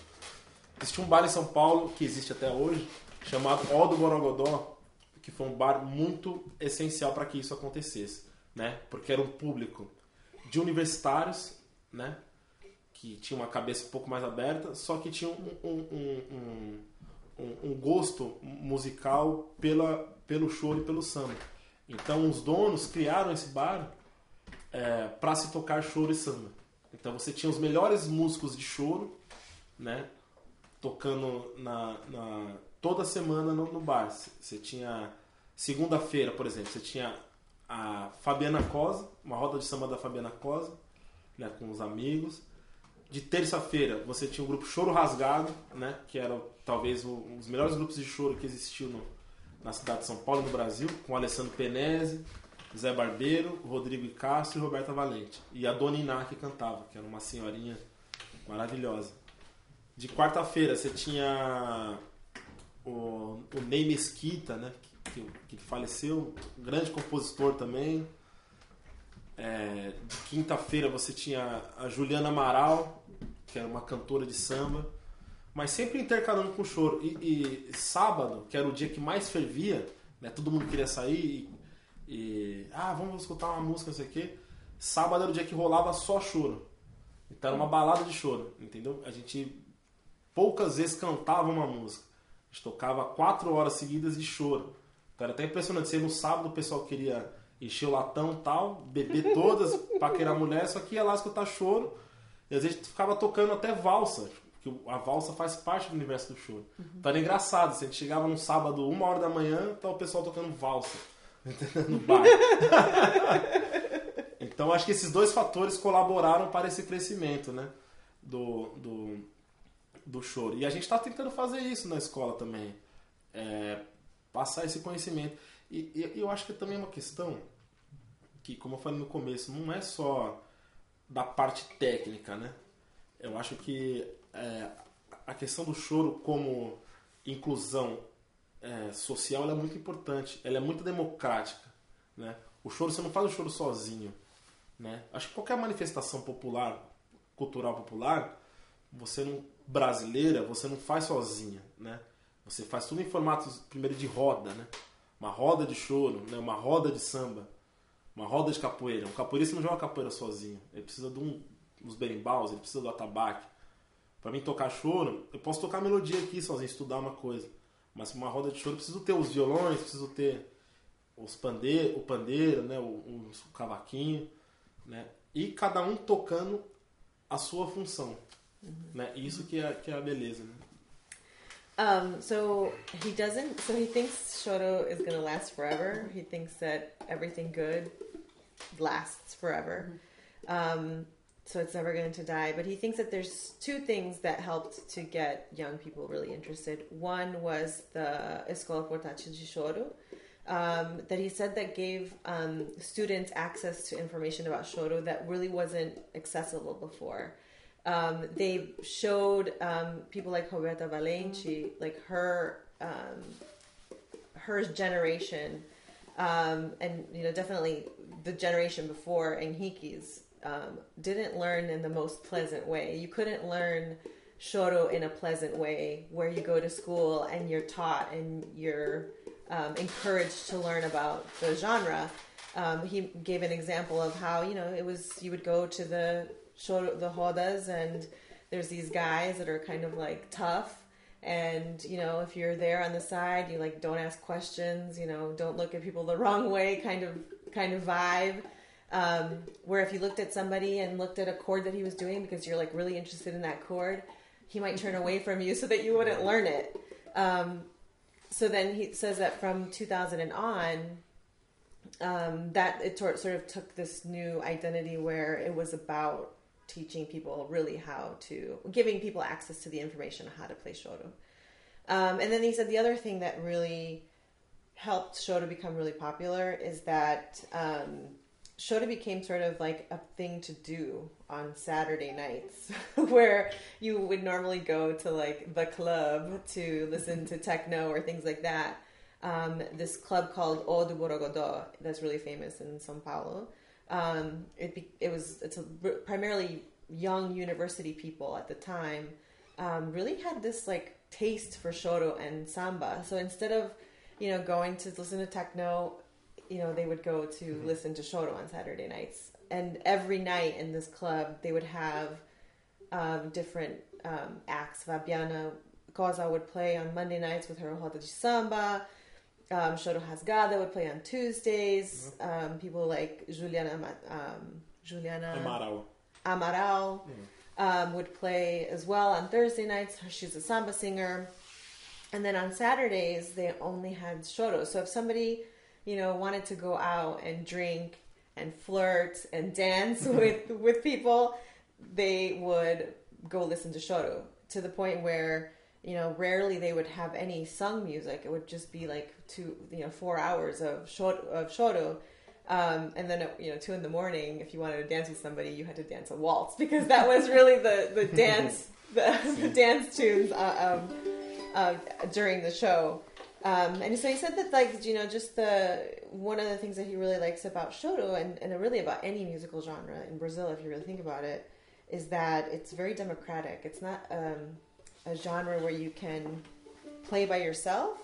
Existia um bar em São Paulo, que existe até hoje, chamado Ó do Borogodó, que foi um bar muito essencial para que isso acontecesse, né? Porque era um público de universitários, né? Que tinha uma cabeça um pouco mais aberta, só que tinha um, um, um, um, um gosto musical pela, pelo choro e pelo samba. Então os donos criaram esse bar é, para se tocar choro e samba. Então você tinha os melhores músicos de choro, né? Tocando na, na toda semana no, no bar. Você tinha segunda-feira, por exemplo, você tinha a Fabiana Cosa, uma roda de samba da Fabiana Cosa, né, com os amigos. De terça-feira você tinha o grupo Choro Rasgado, né, que era talvez um dos melhores grupos de choro que existiu no, na cidade de São Paulo, no Brasil, com Alessandro Penese, Zé Barbeiro, Rodrigo Castro e Roberta Valente. E a Dona Iná que cantava, que era uma senhorinha maravilhosa. De quarta-feira você tinha o, o Ney Mesquita, né, que, que faleceu, um grande compositor também. É, de quinta-feira você tinha a Juliana Amaral, que era uma cantora de samba, mas sempre intercalando com choro. E, e sábado, que era o dia que mais fervia, né, todo mundo queria sair e, e, ah, vamos escutar uma música, não sei o quê. Sábado era o dia que rolava só choro. Então era uma balada de choro, entendeu? A gente poucas vezes cantava uma música. A gente tocava quatro horas seguidas de choro. Então era até impressionante. Você no sábado o pessoal queria encher o latão tal, beber todas, paquerar mulher, só que ia lá escutar choro. E às vezes ficava tocando até valsa, porque a valsa faz parte do universo do choro. Uhum. Então era engraçado. Se a gente chegava num sábado, uma hora da manhã, tá o pessoal tocando valsa no bar. então acho que esses dois fatores colaboraram para esse crescimento, né? Do, do, do choro. E a gente está tentando fazer isso na escola também. É, passar esse conhecimento. E, e, eu acho que também é uma questão que, como eu falei no começo, não é só da parte técnica, né? Eu acho que é, a questão do choro como inclusão é, social é muito importante, ela é muito democrática, né? O choro, você não faz o choro sozinho, né? Acho que qualquer manifestação popular, cultural popular, você não brasileira, você não faz sozinha, né? Você faz tudo em formato, primeiro, de roda, né? Uma roda de choro, né? uma roda de samba, uma roda de capoeira. Um capoeirista não joga capoeira sozinho. Ele precisa de um, uns berimbaus, ele precisa do atabaque. Para mim tocar choro, eu posso tocar melodia aqui sozinho, estudar uma coisa. Mas uma roda de choro, eu preciso ter os violões, preciso ter os pandeiro, o pandeiro, né? o, o, o cavaquinho. Né? E cada um tocando a sua função. Uhum. Né? Isso que é, que é a beleza. Né? Um, so he doesn't. So he thinks Shoto is going to last forever. He thinks that everything good lasts forever. Um, so it's never going to die. But he thinks that there's two things that helped to get young people really interested. One was the Escola Portátil de Choro. Um, that he said that gave um, students access to information about Shoto that really wasn't accessible before um, they showed um, people like Roberta Valente, like her um, her generation, um, and you know definitely the generation before Enrique's um, didn't learn in the most pleasant way. You couldn't learn Shoro in a pleasant way, where you go to school and you're taught and you're um, encouraged to learn about the genre. he gave an example of how you know it was you would go to the show the rodas and there's these guys that are kind of like tough. And you know if you're there on the side you like don't ask questions you know don't look at people the wrong way kind of kind of vibe. Um, where if you looked at somebody and looked at a chord that he was doing because you're like really interested in that chord he might turn away from you so that you wouldn't learn it. Um, so then he says that from 2000 and on um, that it sort of took this new identity where it was about teaching people really how to giving people access to the information on how to play shoto. Um, and then he said the other thing that really helped shoto become really popular is that um, shoto became sort of like a thing to do on Saturday nights, where you would normally go to like the club to listen to techno or things like that. Um, this club called O do Borogodó that's really famous in São Paulo um, it be, it was it's a, primarily young university people at the time um, really had this like taste for shoto and samba. So instead of you know going to listen to techno, you know, they would go to listen to Shoro on Saturday nights. And every night in this club, they would have um, different um, acts. Fabiana Cosa would play on Monday nights with her Roda de Samba. Um, Shoro Rasgada would play on Tuesdays. Um, people like Juliana, um, Juliana Amaral. Amaral um, would play as well on Thursday nights. She's a samba singer. And then on Saturdays, they only had shoro. So if somebody, you know, wanted to go out and drink and flirt and dance with with people, they would go listen to shoro to the point where you know rarely they would have any sung music. It would just be like two, you know, four hours of shoro, of shoro. Um, and then at, you know two in the morning, if you wanted to dance with somebody, you had to dance a waltz because that was really the the dance the, the dance tunes uh, um, uh, during the show. Um, and so he said that like you know just the one of the things that he really likes about Shoto and, and really about any musical genre in Brazil, if you really think about it, is that it's very democratic. It's not um, a genre where you can play by yourself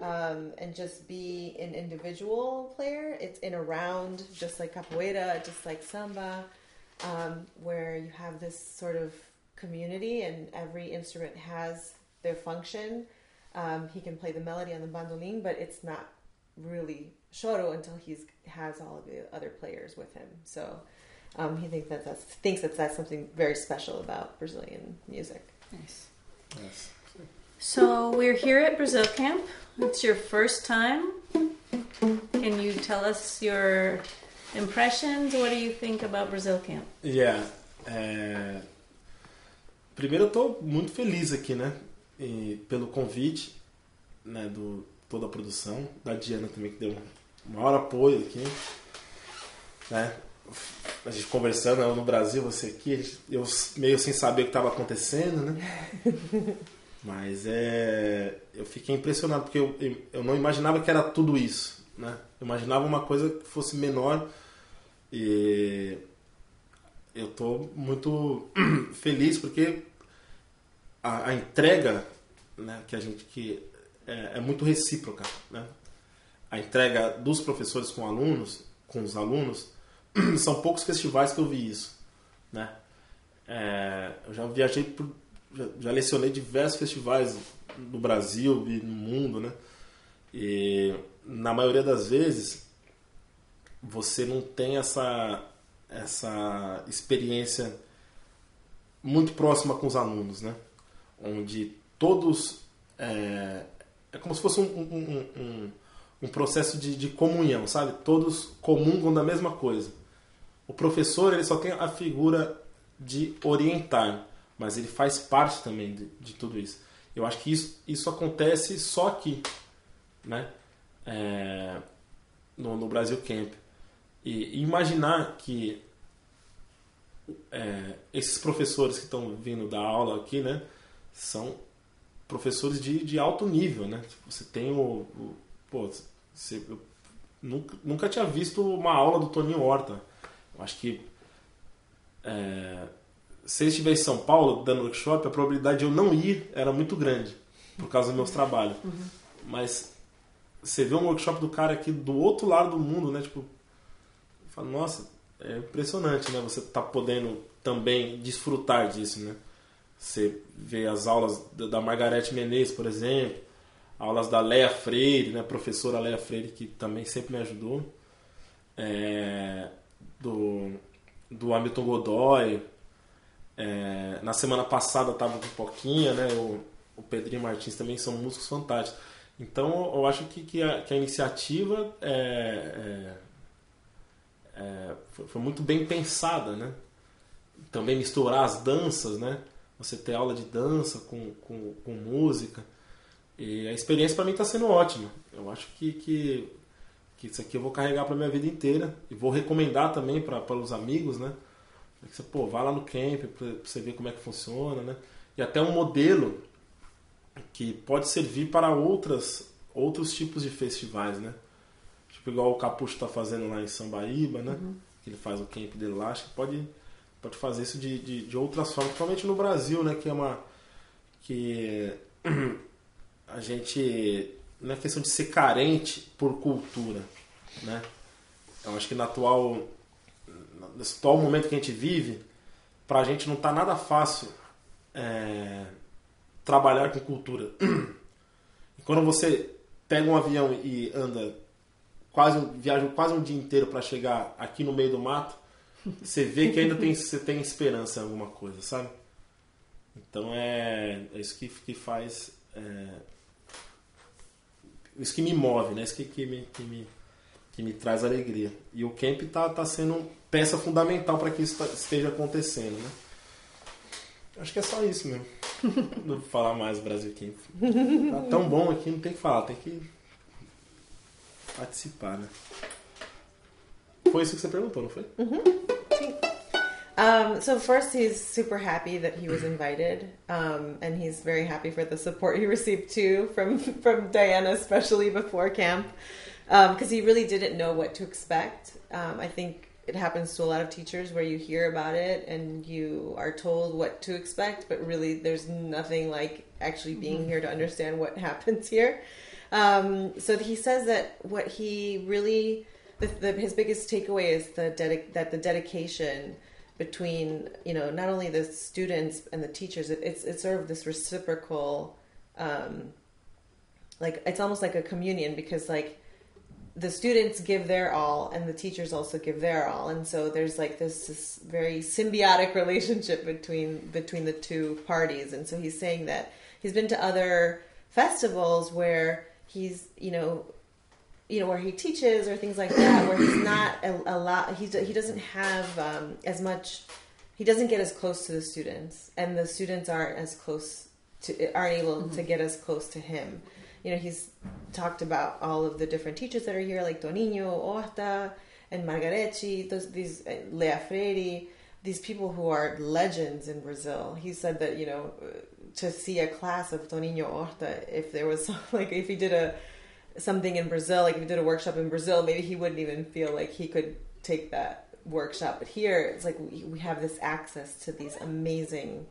um, and just be an individual player. It's in a round, just like capoeira, just like samba, um, where you have this sort of community and every instrument has their function. Um, he can play the melody on the bandolin, but it's not really shoro until he's has all of the other players with him. So um, he thinks that that's thinks that that's something very special about Brazilian music. Nice. Yes. So we're here at Brazil Camp. It's your first time. Can you tell us your impressions? What do you think about Brazil Camp? Yeah. é, Primeiro eu tô muito feliz aqui, né? E pelo convite, né? Do toda a produção, da Diana também que deu um maior apoio aqui, né? A gente conversando eu no Brasil, você aqui, eu meio sem saber o que estava acontecendo, né? Mas é, eu fiquei impressionado porque eu, eu não imaginava que era tudo isso, né? Eu imaginava uma coisa que fosse menor e eu tô muito feliz porque a, a entrega né, que a gente que é, é muito recíproca, né? A entrega dos professores com alunos, com os alunos, são poucos festivais que eu vi isso, né? É, eu já viajei por, já, já lecionei diversos festivais no Brasil e no mundo, né? E na maioria das vezes você não tem essa essa experiência muito próxima com os alunos, né? Onde todos é, é como se fosse um, um, um, um processo de, de comunhão, sabe? Todos comungam da mesma coisa. O professor ele só tem a figura de orientar, mas ele faz parte também de, de tudo isso. Eu acho que isso, isso acontece só aqui, né? É, no, no Brasil Camp. E imaginar que é, esses professores que estão vindo dar aula aqui, né, são professores de, de alto nível, né? Tipo, Você tem o, o pô, você, eu nunca, nunca tinha visto uma aula do Toninho Horta. Eu acho que é, se ele estiver em São Paulo dando workshop, a probabilidade de eu não ir era muito grande por causa dos meus trabalhos. Mas você vê um workshop do cara aqui do outro lado do mundo, né? Tipo, fala, nossa, é impressionante, né? Você tá podendo também desfrutar disso, né? Você vê as aulas da da Margarete Menezes, por exemplo, aulas da Leia Freire, né? Professora Leia Freire, que também sempre me ajudou. É, do, do Hamilton Godoy. É, na semana passada tava com Poquinha, né? O, o Pedrinho Martins também são músicos fantásticos. Então eu acho que, que, a, que a iniciativa é, é, é, foi, foi muito bem pensada, né? Também misturar as danças, né? Você ter aula de dança com, com, com música. E a experiência para mim está sendo ótima. Eu acho que, que, que isso aqui eu vou carregar para minha vida inteira. E vou recomendar também para os amigos, né? Que você, pô, vai lá no camp para você ver como é que funciona, né? E até um modelo que pode servir para outras, outros tipos de festivais, né? Tipo igual o Capucho está fazendo lá em Sambaíba, né? Que ele faz o camp dele lá. Acho que pode, pode fazer isso de, de, de outras formas, principalmente no Brasil, né? Que é uma... Que a gente... É questão de ser carente por cultura, né? Eu acho que no atual, nesse atual momento que a gente vive, pra gente não tá nada fácil é, trabalhar com cultura. E quando você pega um avião e anda quase viaja quase um dia inteiro para chegar aqui no meio do mato, você vê que ainda tem, você tem esperança em alguma coisa, sabe? Então é, é isso que, que faz. É, isso que me move, né? Isso que, que, me, que, me, que me traz alegria. E o camp tá, tá sendo peça fundamental para que isso tá, esteja acontecendo, né? Acho que é só isso mesmo. não vou falar mais do Brasil Camp. Tá tão bom aqui, não tem que falar, tem que participar, né? Foi isso que você perguntou, não foi? Um, so first, he's super happy that he was invited, um, and he's very happy for the support he received too from from Diana, especially before camp, because he really didn't know what to expect. Um, I think it happens to a lot of teachers where you hear about it and you are told what to expect, but really there's nothing like actually being here to understand what happens here. Um, so he says that what he really, the, the, his biggest takeaway is the dedic- that the dedication between you know not only the students and the teachers, it, it's it's sort of this reciprocal, um, like it's almost like a communion because like the students give their all and the teachers also give their all. And so there's like this, this very symbiotic relationship between between the two parties. And so he's saying that he's been to other festivals where he's you know you know where he teaches or things like that where he's not a, a lot he, he doesn't have um, as much he doesn't get as close to the students and the students aren't as close to aren't able to get as close to him. You know he's talked about all of the different teachers that are here like Toninho Horta and Margaretti those these uh, Lea Freire these people who are legends in Brazil. He said that you know to see a class of Toninho Orta if there was like if he did a something in Brazil, like if he did a workshop in Brazil, maybe he wouldn't even feel like he could take that workshop. But here, it's like we, we have this access to these amazing,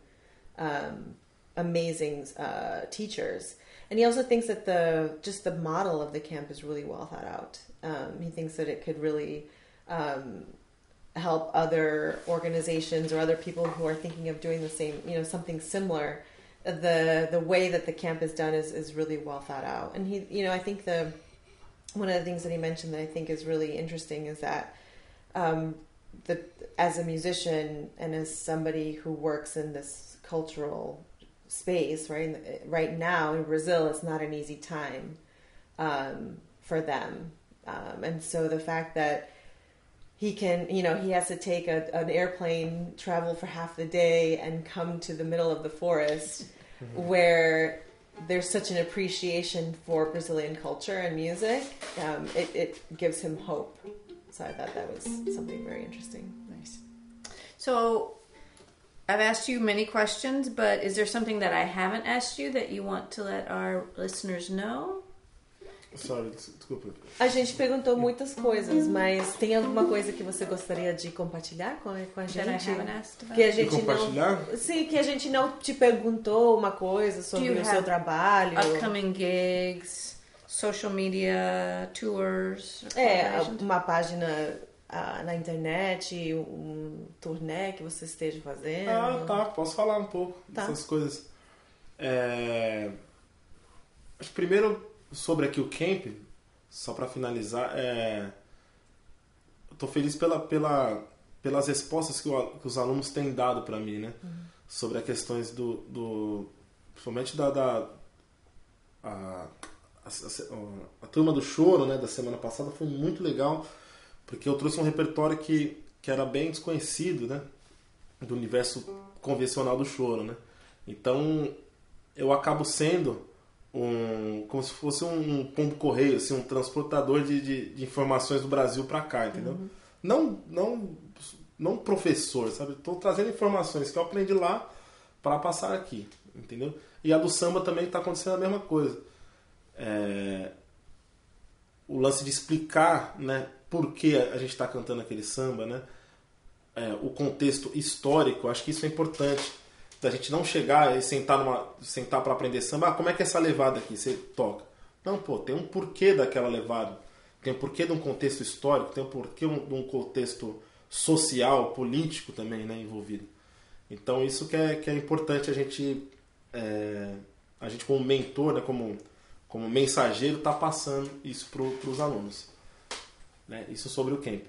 um, amazing uh, teachers. And he also thinks that the just the model of the camp is really well thought out. Um, he thinks that it could really um, help other organizations or other people who are thinking of doing the same, you know, something similar the the way that the camp is done is, is really well thought out. And he, you know, I think the one of the things that he mentioned that I think is really interesting is that um, the as a musician and as somebody who works in this cultural space, right, right now in Brazil, it's not an easy time um, for them, um, and so the fact that he can, you know, he has to take a, an airplane, travel for half the day, and come to the middle of the forest where there's such an appreciation for Brazilian culture and music. Um, it, it gives him hope. So I thought that was something very interesting. Nice. So I've asked you many questions, but is there something that I haven't asked you that you want to let our listeners know? Sorry, des- desculpa. A gente perguntou muitas coisas, mas tem alguma coisa que você gostaria de compartilhar com, com a gente? Que a gente compartilhar? não. Sim, que a gente não te perguntou uma coisa sobre you o seu trabalho. Upcoming gigs, social media, tours, É, uma página ah, na internet, um turnê que você esteja fazendo. Ah, tá. Posso falar um pouco Tá. dessas coisas. É... Acho que primeiro sobre aqui o camp, só para finalizar, é... tô feliz pela, pela, pelas respostas que, o- que os alunos têm dado para mim, né? Sobre as questões do, do principalmente da, da a, a, a- a turma do choro, né, da semana passada foi muito legal, porque eu trouxe um repertório que, que era bem desconhecido, né? do universo convencional do choro, né? Então eu acabo sendo um como se fosse um pombo correio, assim, um transportador de, de, de informações do Brasil para cá, entendeu? Não não não professor, sabe? Estou trazendo informações que eu aprendi lá para passar aqui, entendeu? E a do samba também está acontecendo a mesma coisa. É, o lance de explicar, né, por que a gente está cantando aquele samba, né? é, o contexto histórico, acho que isso é importante. Da gente não chegar e sentar numa sentar para aprender samba, ah, como é que é essa levada aqui? Você toca. Não, pô, tem um porquê daquela levada. tem um porquê de um contexto histórico, tem um porquê de um contexto social, político também né, envolvido. Então isso que é, que é importante a gente, é, a gente como mentor, né, como, como mensageiro, tá passando isso para os alunos. Né? Isso sobre o camp.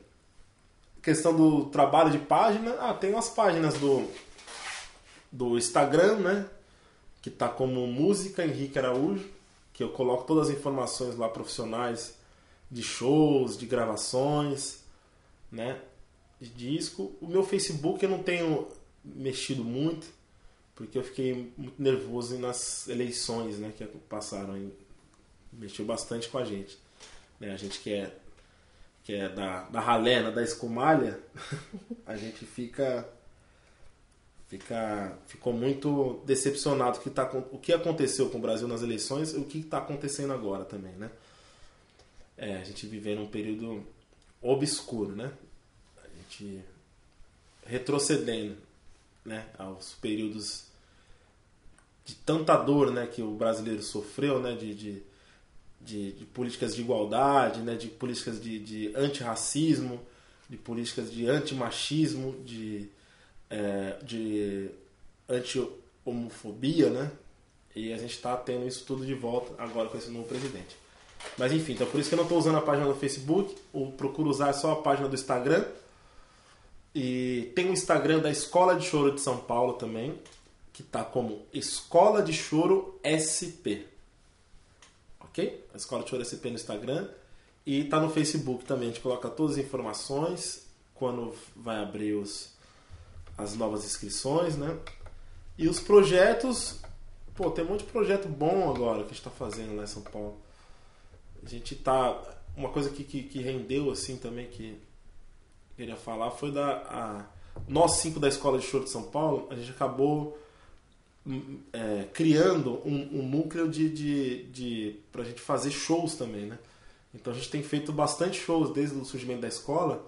Questão do trabalho de página, ah, tem as páginas do, do Instagram, né? Que tá como Música Henrique Araújo, que eu coloco todas as informações lá profissionais de shows, de gravações, né? De disco. O meu Facebook eu não tenho mexido muito, porque eu fiquei muito nervoso nas eleições, né? Que passaram. Mexeu bastante com a gente. Né? A gente que é que é da, da ralena, da escumalha, a gente fica fica ficou muito decepcionado que tá, o que aconteceu com o Brasil nas eleições e o que está acontecendo agora também, né? É, a gente vive num período obscuro, né? A gente retrocedendo, né? Aos períodos de tanta dor, né? Que o brasileiro sofreu, né? de, de de, de políticas de igualdade, né, de políticas de, de antirracismo, de políticas de antimachismo, de, é, de anti-homofobia, né? E a gente está tendo isso tudo de volta agora com esse novo presidente. Mas enfim, então por isso que eu não estou usando a página do Facebook, ou procuro usar só a página do Instagram. E tem o Instagram da Escola de Choro de São Paulo também, que está como Escola de Choro SP ok? A Escola de Choro SP no Instagram. E tá no Facebook também. A gente coloca todas as informações quando vai abrir os, as novas inscrições, né? E os projetos. Pô, tem um monte de projeto bom agora que a gente tá fazendo lá em São Paulo. A gente tá. Uma coisa que, que, que rendeu assim também que queria falar foi da. A, nós cinco da Escola de Choro de São Paulo, a gente acabou é, criando um, um, núcleo de, de, de para a gente fazer shows também, né? Então a gente tem feito bastante shows desde o surgimento da escola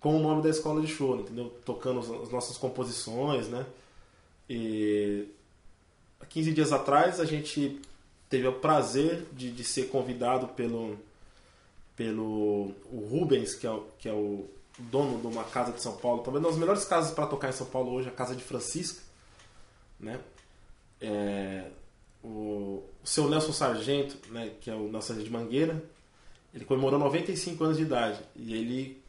com o nome da escola de show, entendeu? Tocando as nossas composições, né? E há 15 dias atrás a gente teve o prazer de, de ser convidado pelo pelo o Rubens, que é, o, que é o dono de uma casa de São Paulo, talvez uma das melhores casas para tocar em São Paulo hoje, a casa de Francisca, né? É, o, o seu Nelson Sargento, né, que é o Nelson Sargento de Mangueira, ele comemorou 95 anos de idade e ele,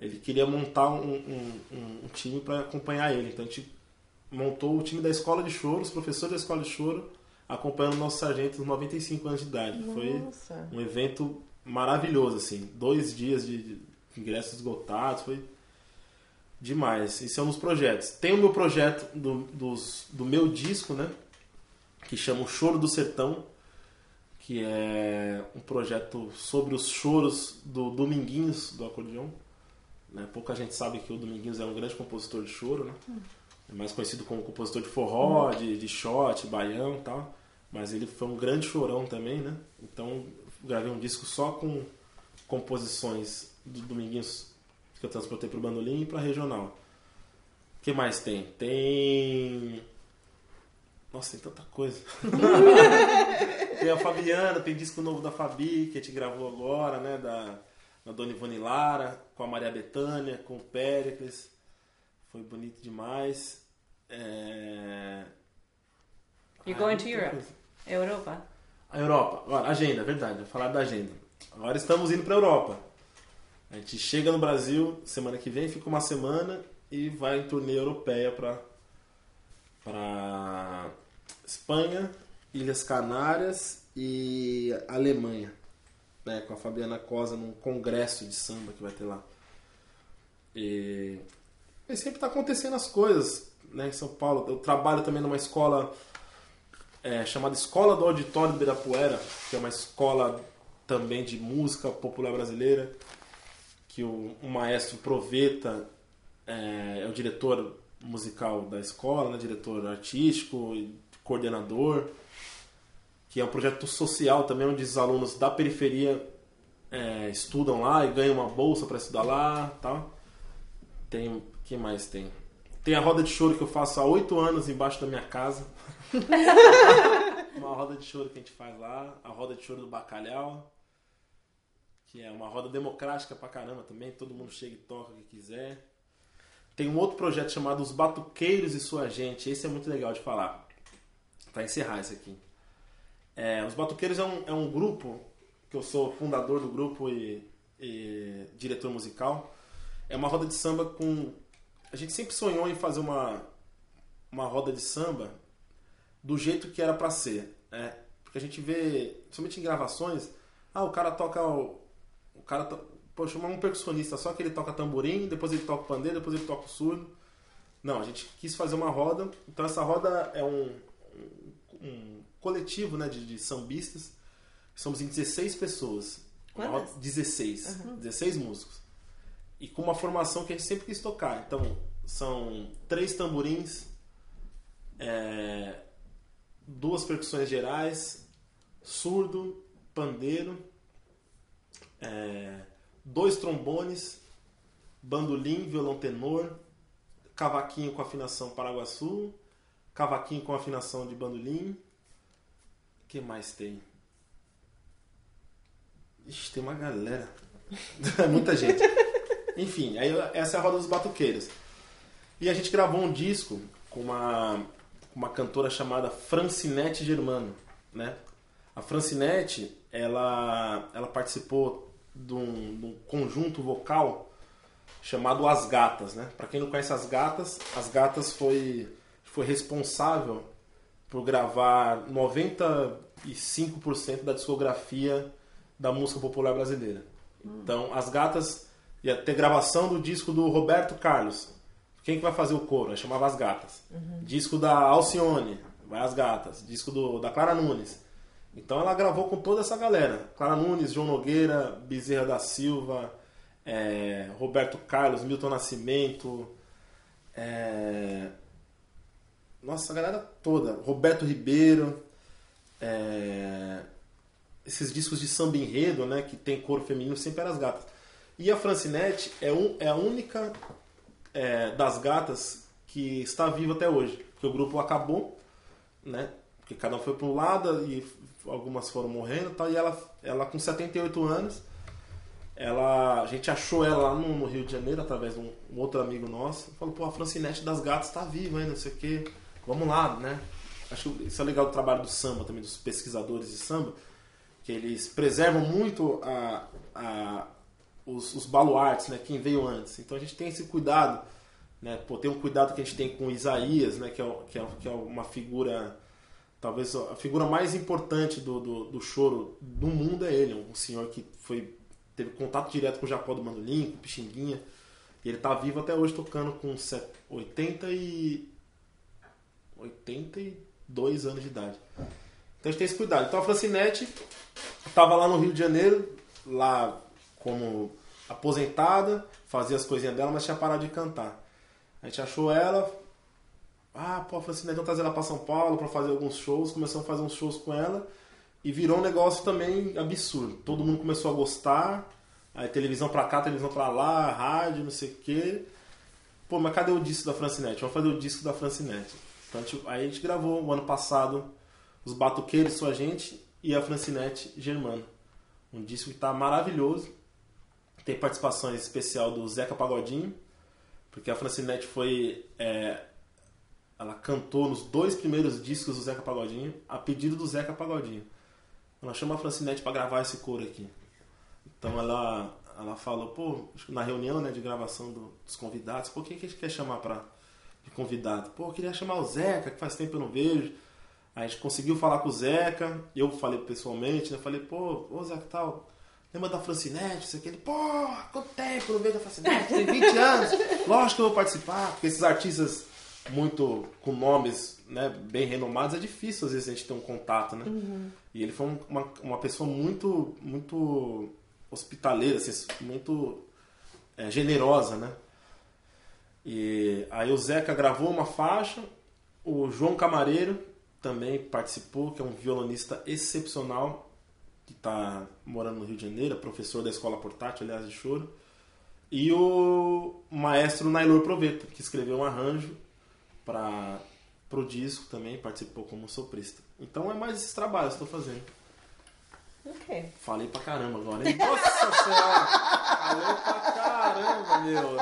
ele queria montar um, um, um time para acompanhar ele. Então a gente montou o time da escola de choro, os professores da escola de choro, acompanhando o nosso sargento nos 95 anos de idade. Nossa. Foi um evento maravilhoso, assim. Dois dias de, de ingressos esgotados, foi demais. Isso é um dos projetos. Tem o meu projeto do, dos, do meu disco, né? Que chama O Choro do Sertão, que é um projeto sobre os choros do Dominguinhos do acordeon. Né? Pouca gente sabe que o Dominguinhos é um grande compositor de choro, né? É mais conhecido como compositor de forró, de, de shot, baião e tal. Mas ele foi um grande chorão também, né? Então gravei um disco só com composições do Dominguinhos que eu transportei para o bandolim e para regional. O que mais tem? Tem. Nossa, tem tanta coisa. tem a Fabiana, tem disco novo da Fabi, que a gente gravou agora, né? Da, da Dona Ivone Lara, com a Maria Bethânia, com o Péricles. Foi bonito demais. É... You're going to Europe. Europa. A Europa. Agora, agenda, verdade. Vou falar da agenda. Agora estamos indo para a Europa. A gente chega no Brasil semana que vem, fica uma semana e vai em turnê europeia para para Espanha, Ilhas Canárias e Alemanha, né, com a Fabiana Cosa num congresso de samba que vai ter lá. E, e sempre está acontecendo as coisas, né, em São Paulo. Eu trabalho também numa escola é, chamada Escola do Auditório do Ibirapuera, que é uma escola também de música popular brasileira que o, o maestro Proveta é, é, o diretor musical da escola, né, diretor artístico, coordenador, que é um projeto social também, onde os alunos da periferia é, estudam lá e ganham uma bolsa para estudar lá tal. Tem. que mais tem? Tem a roda de choro que eu faço há oito anos embaixo da minha casa. uma roda de choro que a gente faz lá, a roda de choro do bacalhau que é uma roda democrática pra caramba também, todo mundo chega e toca o que quiser. Tem um outro projeto chamado Os Batuqueiros e Sua Gente, esse é muito legal de falar, pra encerrar isso aqui. É, os Batuqueiros é um, é um grupo, que eu sou fundador do grupo e, e diretor musical. É uma roda de samba com. A gente sempre sonhou em fazer uma, uma roda de samba do jeito que era pra ser. né? porque a gente vê, somente em gravações, ah, o cara toca. O, o cara. To, pô, chamar um percussionista só que ele toca tamborim, depois ele toca pandeiro, depois ele toca o surdo. Não, a gente quis fazer uma roda. Então essa roda é um, um, coletivo né, de, de sambistas. Somos em 16 pessoas. Quantas? roda- 16. 16 músicos. E com uma formação que a gente sempre quis tocar. Então, são três tamborins, é, duas percussões gerais, surdo, pandeiro, é, dois trombones, bandolim, violão tenor, cavaquinho com afinação paraguaçu, cavaquinho com afinação de bandolim. O que mais tem? Ixi, tem uma galera. Muita gente. Enfim, aí essa é a roda dos batuqueiros. E a gente gravou um disco com uma, uma cantora chamada Francinete Germano, né? A Francinete, ela, ela participou de um, de um conjunto vocal chamado As Gatas, né? Para quem não conhece As Gatas, As Gatas foi, foi responsável por gravar 95% da discografia da música popular brasileira. Então, As Gatas ia ter gravação do disco do Roberto Carlos. Quem que vai fazer o coro? Aí chamava As Gatas. Disco da Alcione, vai As Gatas. Disco do, da Clara Nunes. Então ela gravou com toda essa galera. Clara Nunes, João Nogueira, Bezerra da Silva, é, Roberto Carlos, Milton Nascimento. é, nossa, a galera toda. Roberto Ribeiro. é, esses discos de samba enredo, né, que tem coro feminino, sempre eram as gatas. E a Francinete é, um, é a única é, das gatas que está viva até hoje. Porque o grupo acabou, né? Porque cada um foi para um lado e algumas foram morrendo e tal. E ela, ela com 78 anos, ela, a gente achou ela lá no, no Rio de Janeiro através de um, um outro amigo nosso. Falou, pô, a Francinete das gatas está viva ainda, não sei o quê. Vamos lá, né? Acho que isso é legal do trabalho do samba também, dos pesquisadores de samba, que eles preservam muito a, a, os, os baluartes, né? Quem veio antes. Então a gente tem esse cuidado, né? Pô, tem um cuidado que a gente tem com Isaías, né? Que é, que é, que é uma figura, talvez a figura mais importante do, do, do choro do mundo é ele, um senhor que foi teve contato direto com o Jacó do Mandolim, com o Pixinguinha, e ele tá vivo até hoje tocando com set- 80 e 82 anos de idade. Então a gente tem esse cuidado. Então a Francinete estava lá no Rio de Janeiro, lá como aposentada, fazia as coisinhas dela, mas tinha parado de cantar. A gente achou ela, ah, pô, a Francinete, vamos trazer ela para São Paulo para fazer alguns shows. Começamos a fazer uns shows com ela e virou um negócio também absurdo. Todo mundo começou a gostar, aí televisão pra cá, televisão pra lá, rádio, não sei o quê. Pô, mas cadê o disco da Francinete? Vamos fazer o disco da Francinete. Então, gente- aí a gente gravou o ano passado Os Batuqueiros, Sua Gente e a Francinete Germano. Um disco que tá maravilhoso. Tem participações especial do Zeca Pagodinho, porque a Francinete foi. é, ela cantou nos dois primeiros discos do Zeca Pagodinho, a pedido do Zeca Pagodinho. Ela chamou a Francinete para gravar esse coro aqui. Então ela, ela falou, pô, na reunião né, de gravação do- dos convidados, quem que a gente quer chamar pra, de convidado? Pô, eu queria chamar o Zeca, que faz tempo eu não vejo. Aí a gente conseguiu falar com o Zeca, eu falei pessoalmente, né? Falei, pô, ô Zeca tal, lembra da Francinete? Isso aqui, ele, pô, quanto tempo eu não vejo a Francinete? Tem 20 anos, lógico que eu vou participar, porque esses artistas muito com nomes né, bem renomados, é difícil às vezes a gente ter um contato, né? E ele foi um- uma, uma pessoa muito, muito hospitaleira, assim, muito é, generosa, né? E aí o Zeca gravou uma faixa, o João Camareiro também participou, que é um violonista excepcional, que está morando no Rio de Janeiro, é professor da escola portátil, aliás, de choro. E o maestro Nailor Proveto, que escreveu um arranjo para o disco também, participou como soprista. Então é mais esses trabalhos que estou fazendo. Okay. Falei pra caramba agora, hein? Nossa senhora! Falei pra caramba, meu.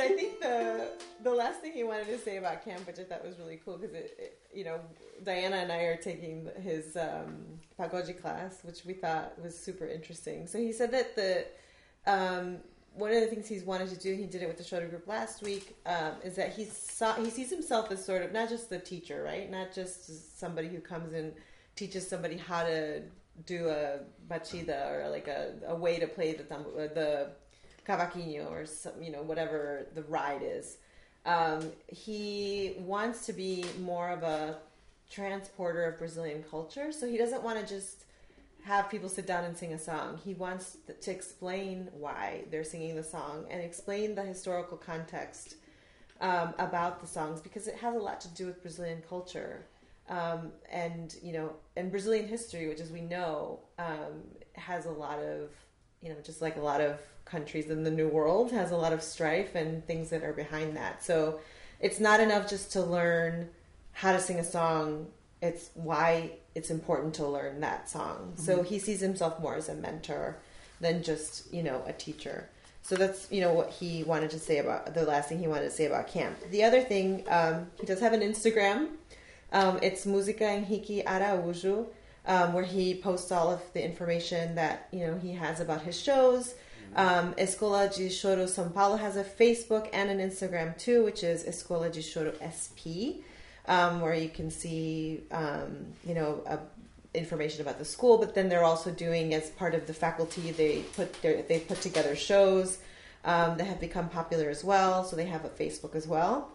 I think the the last thing he wanted to say about camp, which I thought was really cool, because it, it, you know, Diana and I are taking his um, class, which we thought was super interesting. So he said that the um, one of the things he's wanted to do, he did it with the Schroeder group last week, um, is that he saw he sees himself as sort of not just the teacher, right? Not just somebody who comes and teaches somebody how to do a bachida or like a, a way to play the tam- uh, the cavaquinho or some, you know whatever the ride is. Um, he wants to be more of a transporter of Brazilian culture, so he doesn't want to just have people sit down and sing a song. He wants to explain why they're singing the song and explain the historical context um, about the songs because it has a lot to do with Brazilian culture. Um, and you know, and Brazilian history, which as we know, um, has a lot of you know, just like a lot of countries in the New World, has a lot of strife and things that are behind that. So it's not enough just to learn how to sing a song. It's why it's important to learn that song. So he sees himself more as a mentor than just you know a teacher. So that's you know what he wanted to say about the last thing he wanted to say about camp. The other thing um, he does have an Instagram. Um, it's Musica Henrique Araújo, um, where he posts all of the information that you know he has about his shows. Um, Escola de Choro São Paulo has a Facebook and an Instagram too, which is Escola de Choro SP, um, where you can see um, you know uh, information about the school. But then they're also doing as part of the faculty they put their, they put together shows um, that have become popular as well. So they have a Facebook as well.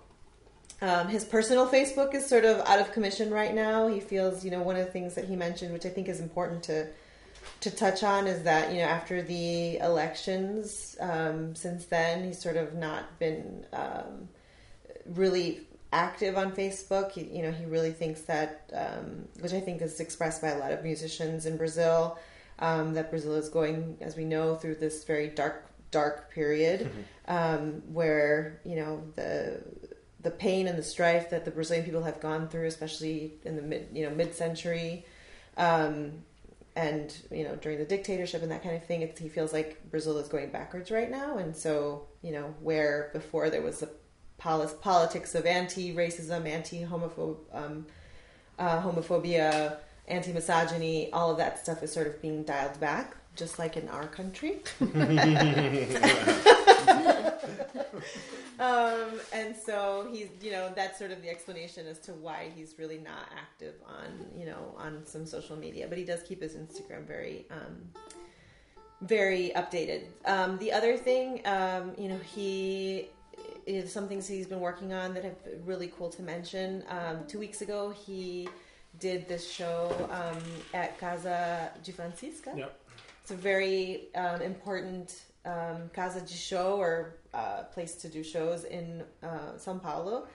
Um, his personal Facebook is sort of out of commission right now. He feels, you know, one of the things that he mentioned, which I think is important to to touch on, is that you know after the elections, um, since then he's sort of not been um, really active on Facebook. He, you know, he really thinks that, um, which I think is expressed by a lot of musicians in Brazil, um, that Brazil is going, as we know, through this very dark, dark period um, where you know the the pain and the strife that the Brazilian people have gone through, especially in the mid, you know, mid-century, um, and you know, during the dictatorship and that kind of thing. It's, he feels like Brazil is going backwards right now, and so you know, where before there was polis- politics of anti-racism, anti-homophob, um, uh, homophobia, anti-misogyny, all of that stuff is sort of being dialed back, just like in our country. um, and so he's, you know, that's sort of the explanation as to why he's really not active on, you know, on some social media. But he does keep his Instagram very, um, very updated. Um, the other thing, um, you know, he is some things he's been working on that have been really cool to mention. Um, two weeks ago, he did this show um, at Casa de Francisca. Yep. It's a very um, important um, casa de show or uh, place to do shows in uh, São Paulo.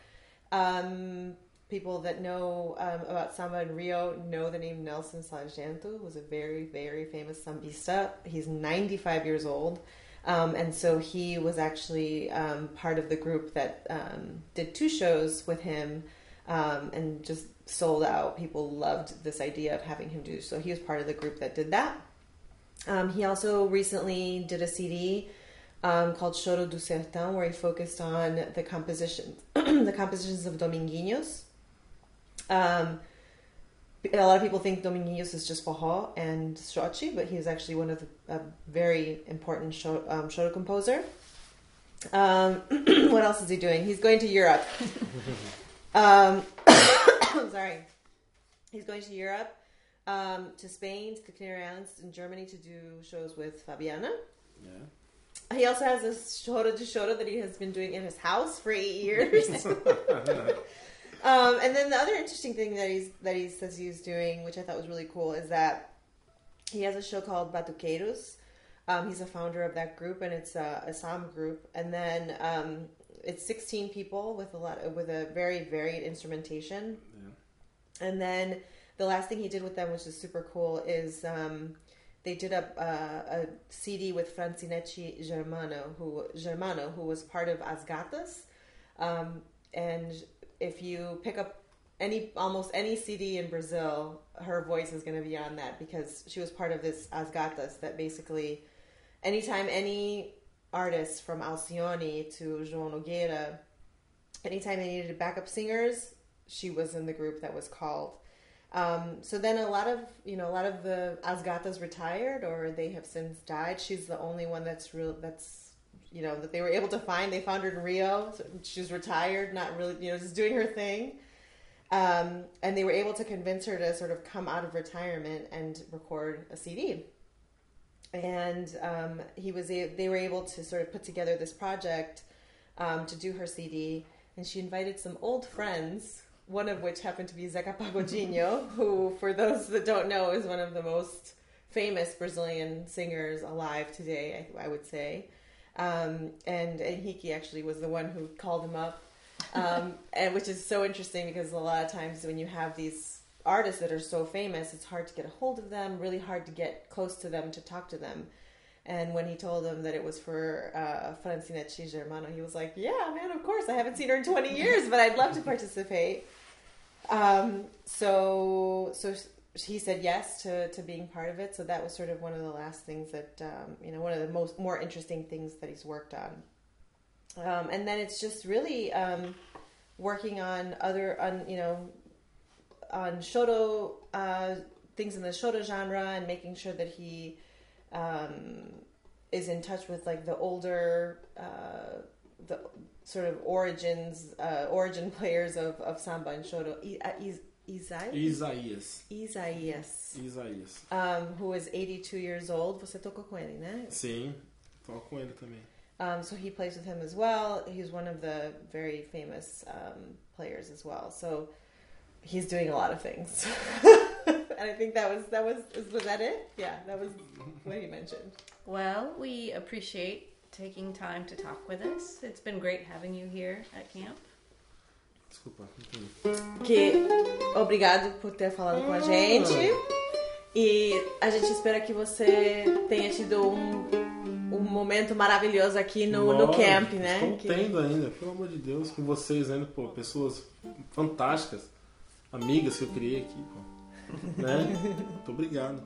Um, people that know um, about samba in Rio know the name Nelson Sargento, was a very, very famous sambista. He's 95 years old. Um, and so he was actually um, part of the group that um, did two shows with him um, and just sold out. People loved this idea of having him do so. He was part of the group that did that. Um, he also recently did a CD um, called Choro do Sertão, where he focused on the composition, the compositions of Dominguinhos. Um, a lot of people think Dominguinhos is just forró and shorty, but he was actually one of the a very important show, um, choro composer. Um, what else is he doing? He's going to Europe. um, sorry, he's going to Europe, um, to Spain, to the Canary Islands, and Germany to do shows with Fabiana. Yeah. He also has this choro de choro that he has been doing in his house for eight years. um, and then the other interesting thing that he's that he says he's doing, which I thought was really cool, is that he has a show called Batuqueiros. Um, he's a founder of that group, and it's a, a Sam group. And then um, it's 16 people with a lot with a very varied instrumentation. Yeah. And then the last thing he did with them, which is super cool, is um, they did a, uh, a CD with Francinecci Germano, who Germano, who was part of As Gatas. Um, and if you pick up any almost any CD in Brazil, her voice is going to be on that because she was part of this As Gatas that basically, anytime any artist from Alcione to João Nogueira, anytime they needed backup singers, she was in the group that was called. Um, so then a lot of you know a lot of the As Gatas retired or they have since died. She's the only one that's real that's you know that they were able to find. They found her in Rio. So she's retired, not really you know just doing her thing. Um, and they were able to convince her to sort of come out of retirement and record a CD. And um, he was a, they were able to sort of put together this project um, to do her CD. And she invited some old friends, one of which happened to be Zeca Pagodinho, who, for those that don't know, is one of the most famous Brazilian singers alive today, I, I would say. Um, and Henrique actually was the one who called him up um, and which is so interesting because a lot of times when you have these artists that are so famous, it's hard to get a hold of them, really hard to get close to them to talk to them. And when he told them that it was for uh, Francina Chigermano, he was like, "Yeah, man, of course. I haven't seen her in 20 years, but I'd love to participate." Um, so, so he said yes to, to being part of it. So that was sort of one of the last things that um, you know, one of the most more interesting things that he's worked on. Um, and then it's just really um, working on other, on you know, on shoto uh, things in the shoto genre and making sure that he um, is in touch with like the older, uh, the sort of origins, uh, origin players of, of samba and shoto. I, uh, Isaías. Isaías. Isaías. Um, who is 82 years old. Você tocou com ele, né? Sim, toco com ele também. Um, so he plays with him as well. He's one of the very famous um, players as well. So he's doing a lot of things. and I think that was that was was that it? Yeah, that was what he mentioned. Well, we appreciate taking time to talk with us. It's been great having you here at camp. Desculpa. Que obrigado por ter falado com a gente. E a gente espera que você tenha tido um um momento maravilhoso aqui no, no camp, né? Estou Que- tendo ainda, pelo amor de Deus, com vocês ainda, pô, pessoas fantásticas, amigas que eu criei aqui, pô. Né? Muito obrigado.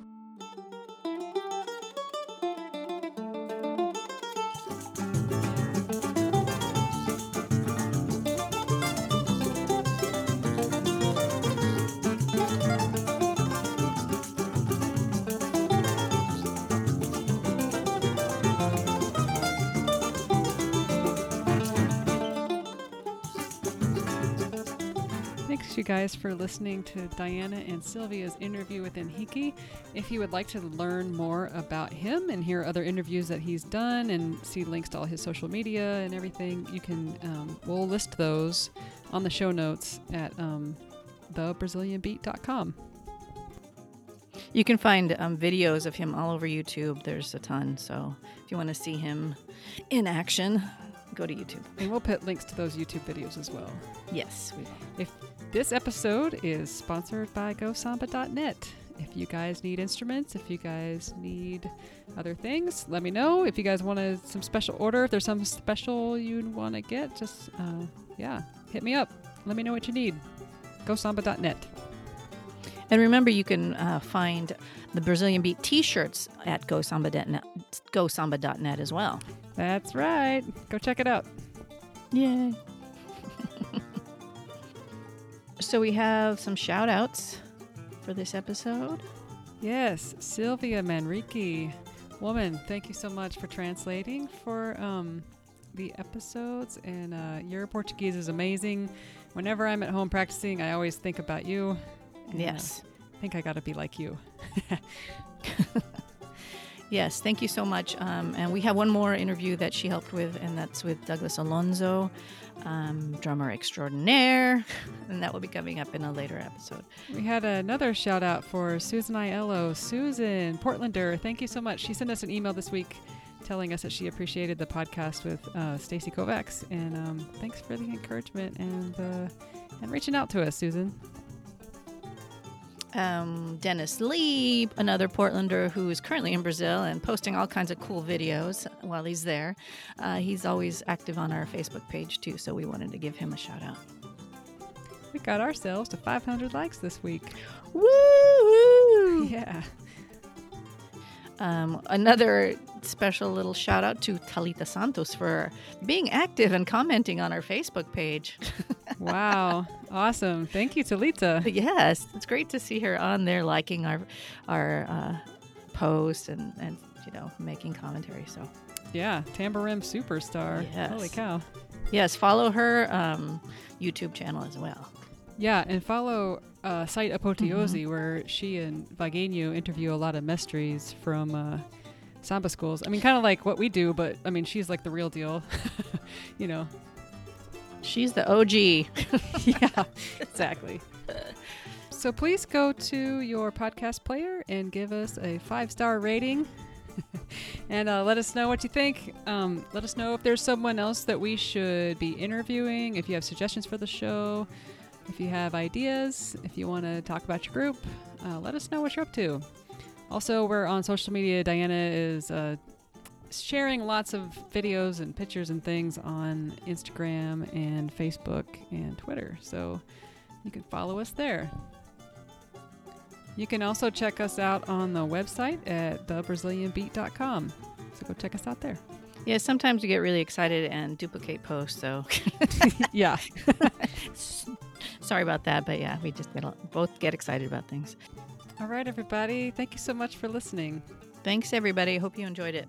Guys, for listening to Diana and Sylvia's interview with Enrique. If you would like to learn more about him and hear other interviews that he's done and see links to all his social media and everything, you can, um, we'll list those on the show notes at um, thebrazilianbeat.com. You can find um, videos of him all over YouTube. There's a ton. So if you want to see him in action, go to YouTube. And we'll put links to those YouTube videos as well. Yes, we will. If this episode is sponsored by GoSamba.net. If you guys need instruments, if you guys need other things, let me know. If you guys want a, some special order, if there's some special you'd want to get, just uh, yeah, hit me up. Let me know what you need. GoSamba.net. And remember, you can uh, find the Brazilian Beat T-shirts at GoSamba.net, GoSamba.net as well. That's right. Go check it out. Yay! So we have some shout outs for this episode. Yes, Sylvia Manrique. Woman, thank you so much for translating for um, the episodes. And uh, your Portuguese is amazing. Whenever I'm at home practicing, I always think about you. Uh, Yes. I think I got to be like you. Yes, thank you so much. Um, and we have one more interview that she helped with, and that's with Douglas Alonso, um, drummer extraordinaire. And that will be coming up in a later episode. We had another shout out for Susan Aiello. Susan, Portlander, thank you so much. She sent us an email this week telling us that she appreciated the podcast with uh, Stacy Kovacs. And um, thanks for the encouragement and, uh, and reaching out to us, Susan. Um, Dennis Lee, another Portlander who is currently in Brazil and posting all kinds of cool videos while he's there. Uh, he's always active on our Facebook page too, so we wanted to give him a shout out. we got ourselves to 500 likes this week. Woo! Yeah. Um, another special little shout out to Talita Santos for being active and commenting on our Facebook page. Wow. awesome. Thank you, Talita. yes, it's great to see her on there liking our our uh, post and and you know making commentary. So Yeah, Tamborim superstar. Yes. Holy cow. yes, follow her um, YouTube channel as well. Yeah, and follow uh, site Apoteosi, where she and Vagenio interview a lot of mestres from uh, samba schools. I mean, kind of like what we do, but I mean, she's like the real deal. you know. She's the OG. yeah, exactly. So please go to your podcast player and give us a five star rating. and uh, let us know what you think. Um, let us know if there's someone else that we should be interviewing, if you have suggestions for the show, if you have ideas, if you want to talk about your group, uh, let us know what you're up to. Also, we're on social media. Diana is uh, sharing lots of videos and pictures and things on Instagram and Facebook and Twitter. So you can follow us there. You can also check us out on the website at thebrazilianbeat.com. So go check us out there. Yeah, sometimes we get really excited and duplicate posts. So yeah. sorry about that, but yeah, we just get, both get excited about things. All right, everybody. Thank you so much for listening. Thanks, everybody. Hope you enjoyed it.